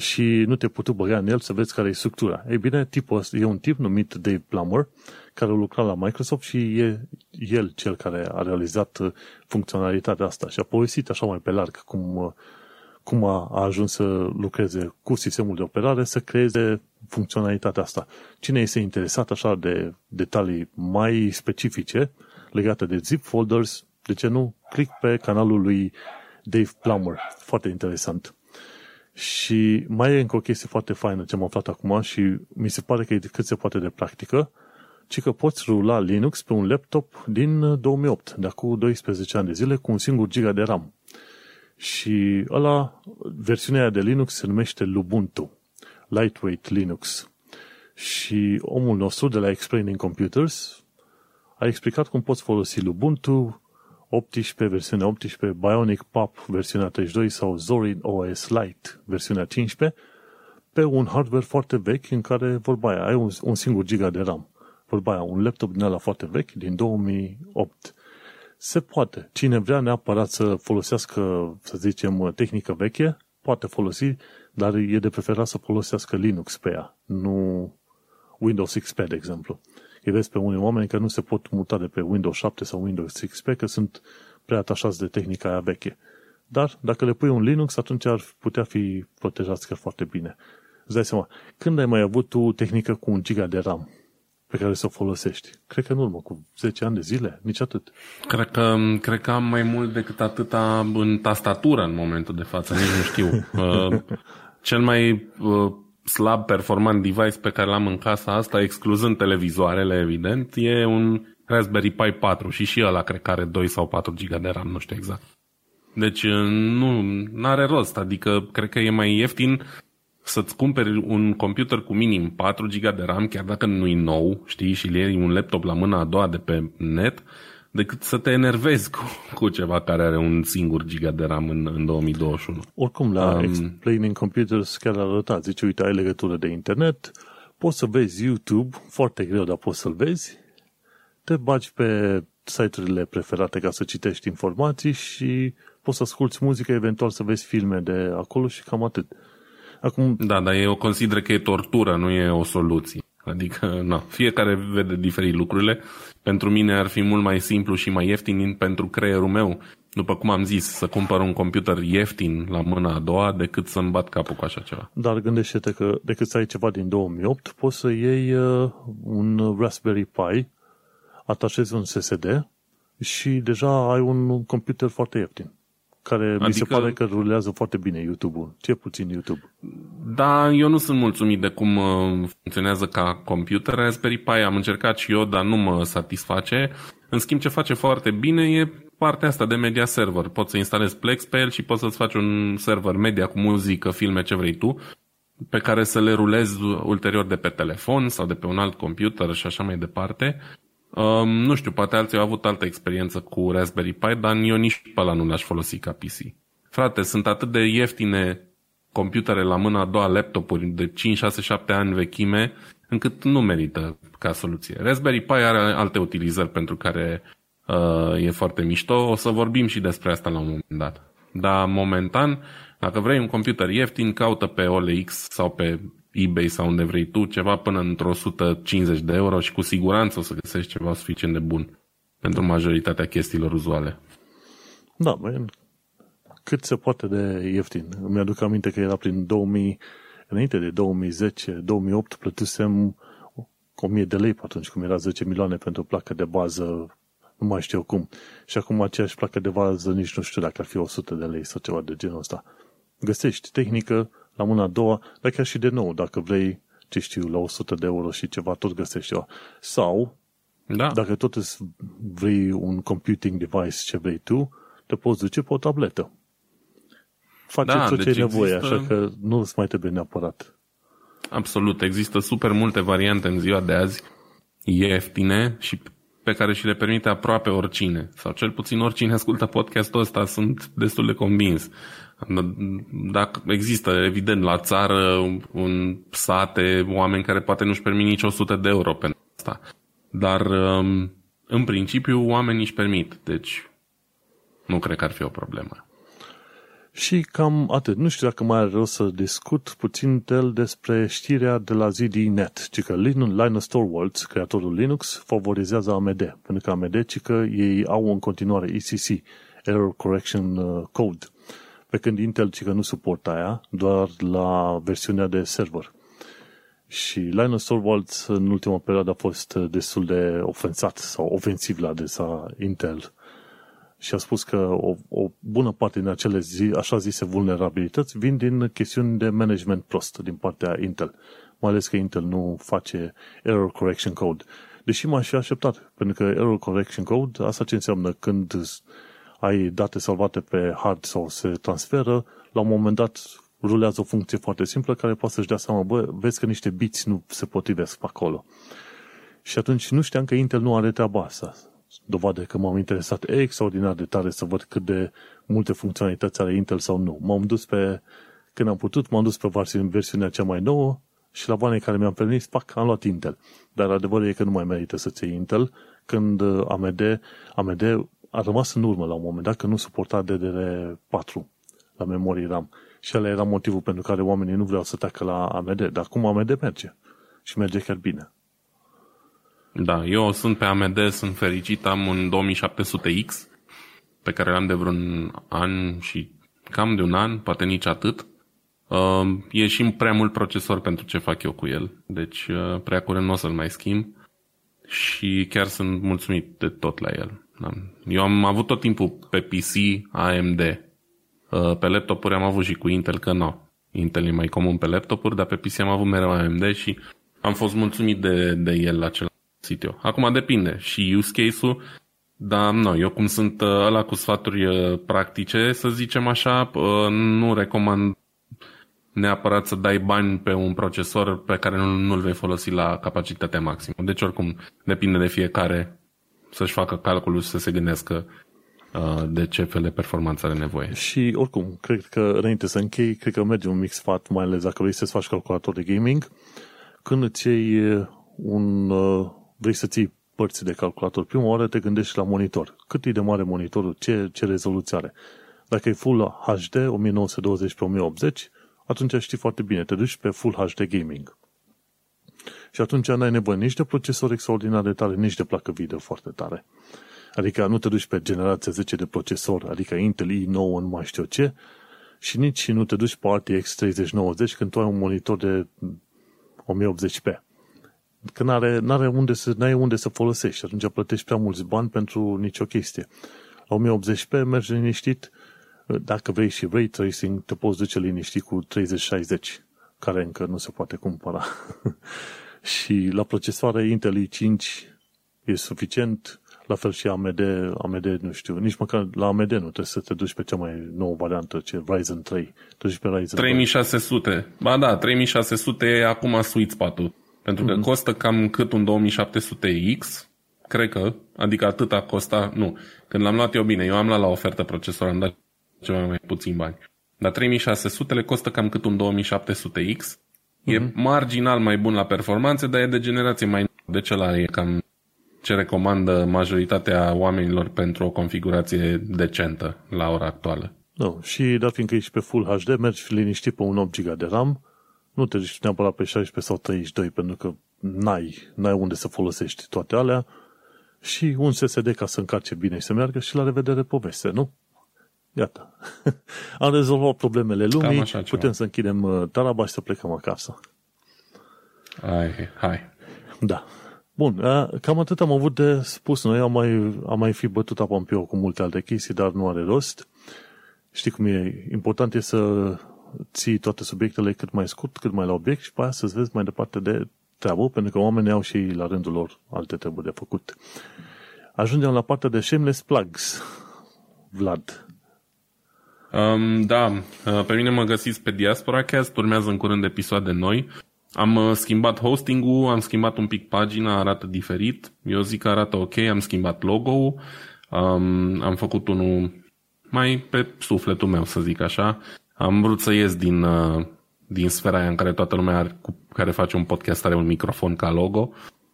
și nu te putut băga în el să vezi care e structura. Ei bine, tipul ăsta e un tip numit Dave Plummer, care a lucrat la Microsoft și e el cel care a realizat uh, funcționalitatea asta și a povestit așa mai pe larg cum, uh, cum a, a ajuns să lucreze cu sistemul de operare, să creeze funcționalitatea asta. Cine este interesat așa de detalii mai specifice legate de zip folders, de ce nu? Click pe canalul lui Dave Plummer. Foarte interesant. Și mai e încă o chestie foarte faină ce am aflat acum și mi se pare că e cât se poate de practică, ci că poți rula Linux pe un laptop din 2008, de acum 12 ani de zile, cu un singur giga de RAM. Și ăla, versiunea de Linux se numește Lubuntu. Lightweight Linux. Și omul nostru de la Explaining Computers a explicat cum poți folosi Ubuntu 18, versiunea 18, Bionic Pop, versiunea 32 sau Zorin OS Lite, versiunea 15, pe un hardware foarte vechi în care, vorba aia, ai un, un singur giga de RAM. Vorba aia, un laptop din ăla foarte vechi, din 2008. Se poate. Cine vrea neapărat să folosească, să zicem, tehnică veche, poate folosi dar e de preferat să folosească Linux pe ea, nu Windows XP, de exemplu. Îi vezi pe unii oameni că nu se pot muta de pe Windows 7 sau Windows XP, că sunt prea atașați de tehnica aia veche. Dar dacă le pui un Linux, atunci ar putea fi protejați chiar foarte bine. Îți dai seama, când ai mai avut tu tehnică cu un giga de RAM? pe care să o folosești. Cred că în urmă, cu 10 ani de zile, nici atât. Cred că, cred că am mai mult decât atâta în tastatură în momentul de față, nici nu știu. Uh, cel mai uh, slab performant device pe care l-am în casa asta, excluzând televizoarele, evident, e un Raspberry Pi 4 și și ăla cred că are 2 sau 4 GB de RAM, nu știu exact. Deci uh, nu are rost, adică cred că e mai ieftin să-ți cumperi un computer cu minim 4 GB de RAM, chiar dacă nu e nou, știi, și iei un laptop la mâna a doua de pe net, decât să te enervezi cu, cu ceva care are un singur giga de RAM în, în 2021. Oricum, la um, Explaining Computers chiar arăta, zice, uite, ai legătură de internet, poți să vezi YouTube, foarte greu, dar poți să-l vezi, te bagi pe site-urile preferate ca să citești informații și poți să asculti muzică, eventual să vezi filme de acolo și cam atât. Acum... Da, dar eu consider că e tortură, nu e o soluție. Adică, na, fiecare vede diferit lucrurile. Pentru mine ar fi mult mai simplu și mai ieftin pentru creierul meu, după cum am zis, să cumpăr un computer ieftin la mâna a doua decât să-mi bat capul cu așa ceva. Dar gândește-te că decât să ai ceva din 2008, poți să iei uh, un Raspberry Pi, atașezi un SSD și deja ai un computer foarte ieftin care adică... mi se adică- pare că rulează foarte bine YouTube-ul, ce puțin YouTube. Da, eu nu sunt mulțumit de cum uh, funcționează ca computer Raspberry Pi, am încercat și eu, dar nu mă satisface. În schimb, ce face foarte bine e partea asta de media server. Poți să instalezi Plex pe el și poți să-ți faci un server media cu muzică, filme, ce vrei tu, pe care să le rulezi ulterior de pe telefon sau de pe un alt computer și așa mai departe. Um, nu știu, poate alții au avut altă experiență cu Raspberry Pi, dar eu nici pe ăla nu l-aș folosi ca PC. Frate, sunt atât de ieftine computere la mâna a doua, laptopuri de 5, 6, 7 ani vechime, încât nu merită ca soluție. Raspberry Pi are alte utilizări pentru care uh, e foarte mișto. O să vorbim și despre asta la un moment dat. Dar momentan, dacă vrei un computer ieftin, caută pe OLX sau pe eBay sau unde vrei tu ceva până într-o 150 de euro și cu siguranță o să găsești ceva suficient de bun pentru majoritatea chestiilor uzuale. Da, băi, cât se poate de ieftin. Îmi aduc aminte că era prin 2000, înainte de 2010, 2008, plătisem 1000 de lei pe atunci, cum era 10 milioane pentru o placă de bază, nu mai știu cum. Și acum aceeași placă de bază, nici nu știu dacă ar fi 100 de lei sau ceva de genul ăsta. Găsești tehnică, la mâna a doua, dar chiar și de nou, dacă vrei, ce știu, la 100 de euro și ceva, tot găsești ceva. Sau, da. dacă tot vrei un computing device ce vrei tu, te poți duce pe o tabletă. Faceți da, tot deci ce nevoie, există... așa că nu îți mai trebuie neapărat. Absolut, există super multe variante în ziua de azi, ieftine și pe care și le permite aproape oricine, sau cel puțin oricine ascultă podcastul ăsta, sunt destul de convins. Dacă există, evident, la țară, un sate, oameni care poate nu-și permit nici 100 de euro pentru asta. Dar, um, în principiu, oamenii își permit. Deci, nu cred că ar fi o problemă. Și cam atât. Nu știu dacă mai are rost să discut puțin el despre știrea de la ZDNet, ci că Linus Torvalds, creatorul Linux, favorizează AMD, pentru că AMD, ci că ei au în continuare ECC, Error Correction uh, Code, pe când Intel, ci că nu suportă aia, doar la versiunea de server. Și Linus Torvalds în ultima perioadă a fost destul de ofensat sau ofensiv la adresa Intel și a spus că o, o bună parte din acele zi, așa zise vulnerabilități vin din chestiuni de management prost din partea Intel. Mai ales că Intel nu face error correction code. Deși m-aș fi așteptat, pentru că error correction code, asta ce înseamnă când ai date salvate pe hard sau se transferă, la un moment dat rulează o funcție foarte simplă care poate să-și dea seama, bă, vezi că niște biți nu se potrivesc pe acolo. Și atunci nu știam că Intel nu are treaba asta dovadă că m-am interesat extraordinar de tare să văd cât de multe funcționalități are Intel sau nu. M-am dus pe, când am putut, m-am dus pe versiunea cea mai nouă și la banii care mi-am permis, pac, am luat Intel. Dar adevărul e că nu mai merită să-ți iei Intel când AMD, AMD a rămas în urmă la un moment dat că nu suporta DDR4 la memorie RAM. Și ăla era motivul pentru care oamenii nu vreau să treacă la AMD. Dar acum AMD merge. Și merge chiar bine. Da, eu sunt pe AMD, sunt fericit, am un 2700X pe care l-am de vreun an și cam de un an, poate nici atât. Uh, e și prea mult procesor pentru ce fac eu cu el, deci uh, prea curând nu o să-l mai schimb și chiar sunt mulțumit de tot la el. Da. Eu am avut tot timpul pe PC AMD. Uh, pe laptopuri am avut și cu Intel, că nu. Intel e mai comun pe laptopuri, dar pe PC am avut mereu AMD și am fost mulțumit de, de el la acel eu. Acum depinde și use case-ul, dar nu, eu cum sunt uh, ăla cu sfaturi uh, practice, să zicem așa, uh, nu recomand neapărat să dai bani pe un procesor pe care nu, nu-l vei folosi la capacitatea maximă. Deci oricum depinde de fiecare să-și facă calculul și să se gândească de ce fel de performanță are nevoie. Și oricum, cred că înainte să închei, cred că merge un mic sfat, mai ales dacă vrei să-ți faci calculator de gaming, când îți iei un vrei să ții părți de calculator, prima oară te gândești la monitor. Cât e de mare monitorul? Ce, ce rezoluție are? Dacă e Full HD, 1920 pe 1080, atunci știi foarte bine, te duci pe Full HD Gaming. Și atunci n-ai nevoie nici de procesor extraordinar de tare, nici de placă video foarte tare. Adică nu te duci pe generația 10 de procesor, adică Intel i9, nu mai știu ce, și nici nu te duci pe RTX 3090 când tu ai un monitor de 1080p că n-are, n-are unde să, n-ai unde să folosești. Atunci plătești prea mulți bani pentru nicio chestie. La 1080p mergi liniștit Dacă vrei și ray tracing, te poți duce liniștit cu 3060, care încă nu se poate cumpăra. și la procesoare Intel i5 e suficient, la fel și AMD, AMD, nu știu, nici măcar la AMD nu trebuie să te duci pe cea mai nouă variantă, ce Ryzen 3. Te duci pe Ryzen 3600. 3. Ba da, 3600 e acum sweet spot-ul. Pentru că mm-hmm. costă cam cât un 2700X, cred că, adică atâta costa, nu, când l-am luat eu bine, eu am luat la ofertă procesor, am dat ceva mai puțin bani. Dar 3600 le costă cam cât un 2700X. Mm-hmm. E mhm. marginal mai bun la performanțe, dar e de generație mai de ce la e cam ce recomandă majoritatea oamenilor pentru o configurație decentă la ora actuală. No, și dat fiindcă ești pe Full HD, mergi liniștit pe un 8 GB de RAM, nu te duci neapărat pe 16 sau 32, pentru că n-ai, n-ai unde să folosești toate alea, și un SSD ca să încarce bine și să meargă și la revedere poveste, nu? Gata. Am rezolvat problemele lumii, așa, putem să închidem uh, taraba și să plecăm acasă. Hai, hai. Da. Bun, uh, cam atât am avut de spus. Noi am mai, am mai fi bătut apa în piu cu multe alte chestii, dar nu are rost. Știi cum e? Important e să ții toate subiectele cât mai scurt, cât mai la obiect și pe aia să-ți vezi mai departe de treabă, pentru că oamenii au și la rândul lor alte treburi de făcut. Ajungem la partea de shameless plugs. Vlad. Um, da, uh, pe mine mă găsiți pe Diaspora Cast, urmează în curând episoade noi. Am uh, schimbat hosting-ul, am schimbat un pic pagina, arată diferit. Eu zic că arată ok, am schimbat logo-ul, um, am făcut unul mai pe sufletul meu, să zic așa. Am vrut să ies din, uh, din sfera aia în care toată lumea are, cu care face un podcast are un microfon ca logo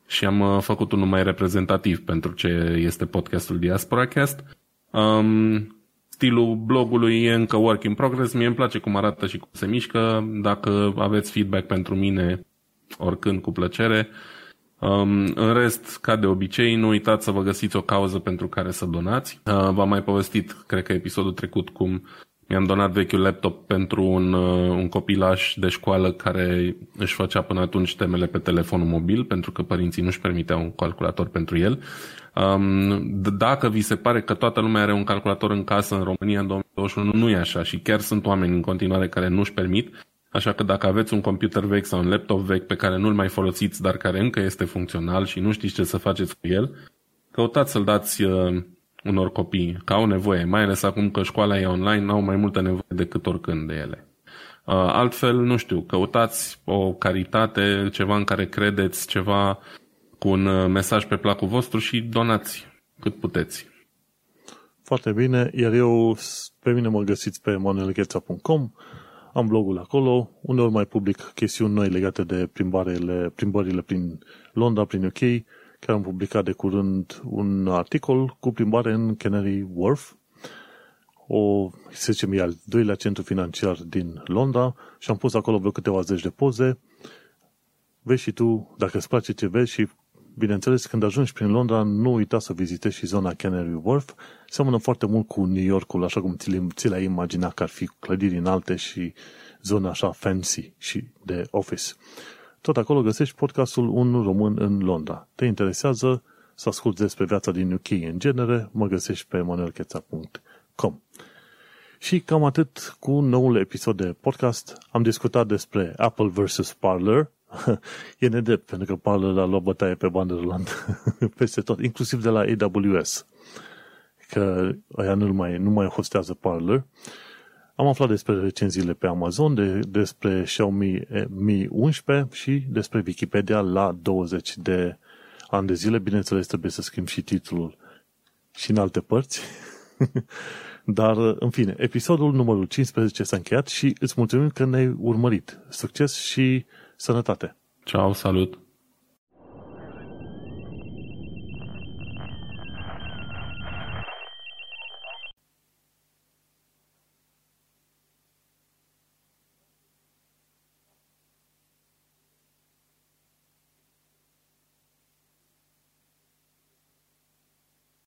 și am uh, făcut unul mai reprezentativ pentru ce este podcastul Diaspora Cast. Um, stilul blogului e încă work in progress, mie îmi place cum arată și cum se mișcă. Dacă aveți feedback pentru mine, oricând cu plăcere. Um, în rest, ca de obicei, nu uitați să vă găsiți o cauză pentru care să donați. Uh, v-am mai povestit, cred că episodul trecut, cum mi-am donat vechiul laptop pentru un, uh, un copilaș de școală care își făcea până atunci temele pe telefonul mobil, pentru că părinții nu-și permiteau un calculator pentru el. Um, dacă vi se pare că toată lumea are un calculator în casă în România în 2021, nu e așa și chiar sunt oameni în continuare care nu-și permit. Așa că dacă aveți un computer vechi sau un laptop vechi pe care nu-l mai folosiți, dar care încă este funcțional și nu știți ce să faceți cu el, căutați să-l dați uh, unor copii, că au nevoie, mai ales acum că școala e online, au mai multă nevoie decât oricând de ele. Uh, altfel, nu știu, căutați o caritate, ceva în care credeți, ceva cu un uh, mesaj pe placul vostru și donați cât puteți. Foarte bine, iar eu, pe mine mă găsiți pe manuelgheța.com, am blogul acolo, uneori mai public chestiuni noi legate de plimbările, plimbările prin Londra, prin UK, Chiar am publicat de curând un articol cu plimbare în Canary Wharf, o, să zicem, al doilea centru financiar din Londra și am pus acolo vreo câteva zeci de poze. Vezi și tu, dacă îți place ce vezi și, bineînțeles, când ajungi prin Londra, nu uita să vizitezi și zona Canary Wharf. Seamănă foarte mult cu New Yorkul, așa cum ți, ți l-ai imagina că ar fi clădiri înalte și zona așa fancy și de office. Tot acolo găsești podcastul Un Român în Londra. Te interesează să asculti despre viața din UK în genere, mă găsești pe manuelcheța.com. Și cam atât cu noul episod de podcast. Am discutat despre Apple vs. Parler. e nedrept, pentru că Parler a luat bătaie pe bandă rulantă peste tot, inclusiv de la AWS. Că aia nu mai, nu mai hostează Parler. Am aflat despre recenziile pe Amazon, de, despre Xiaomi Mi 11 și despre Wikipedia la 20 de ani de zile. Bineînțeles, trebuie să schimb și titlul și în alte părți. Dar, în fine, episodul numărul 15 s-a încheiat și îți mulțumim că ne-ai urmărit. Succes și sănătate! Ciao, salut!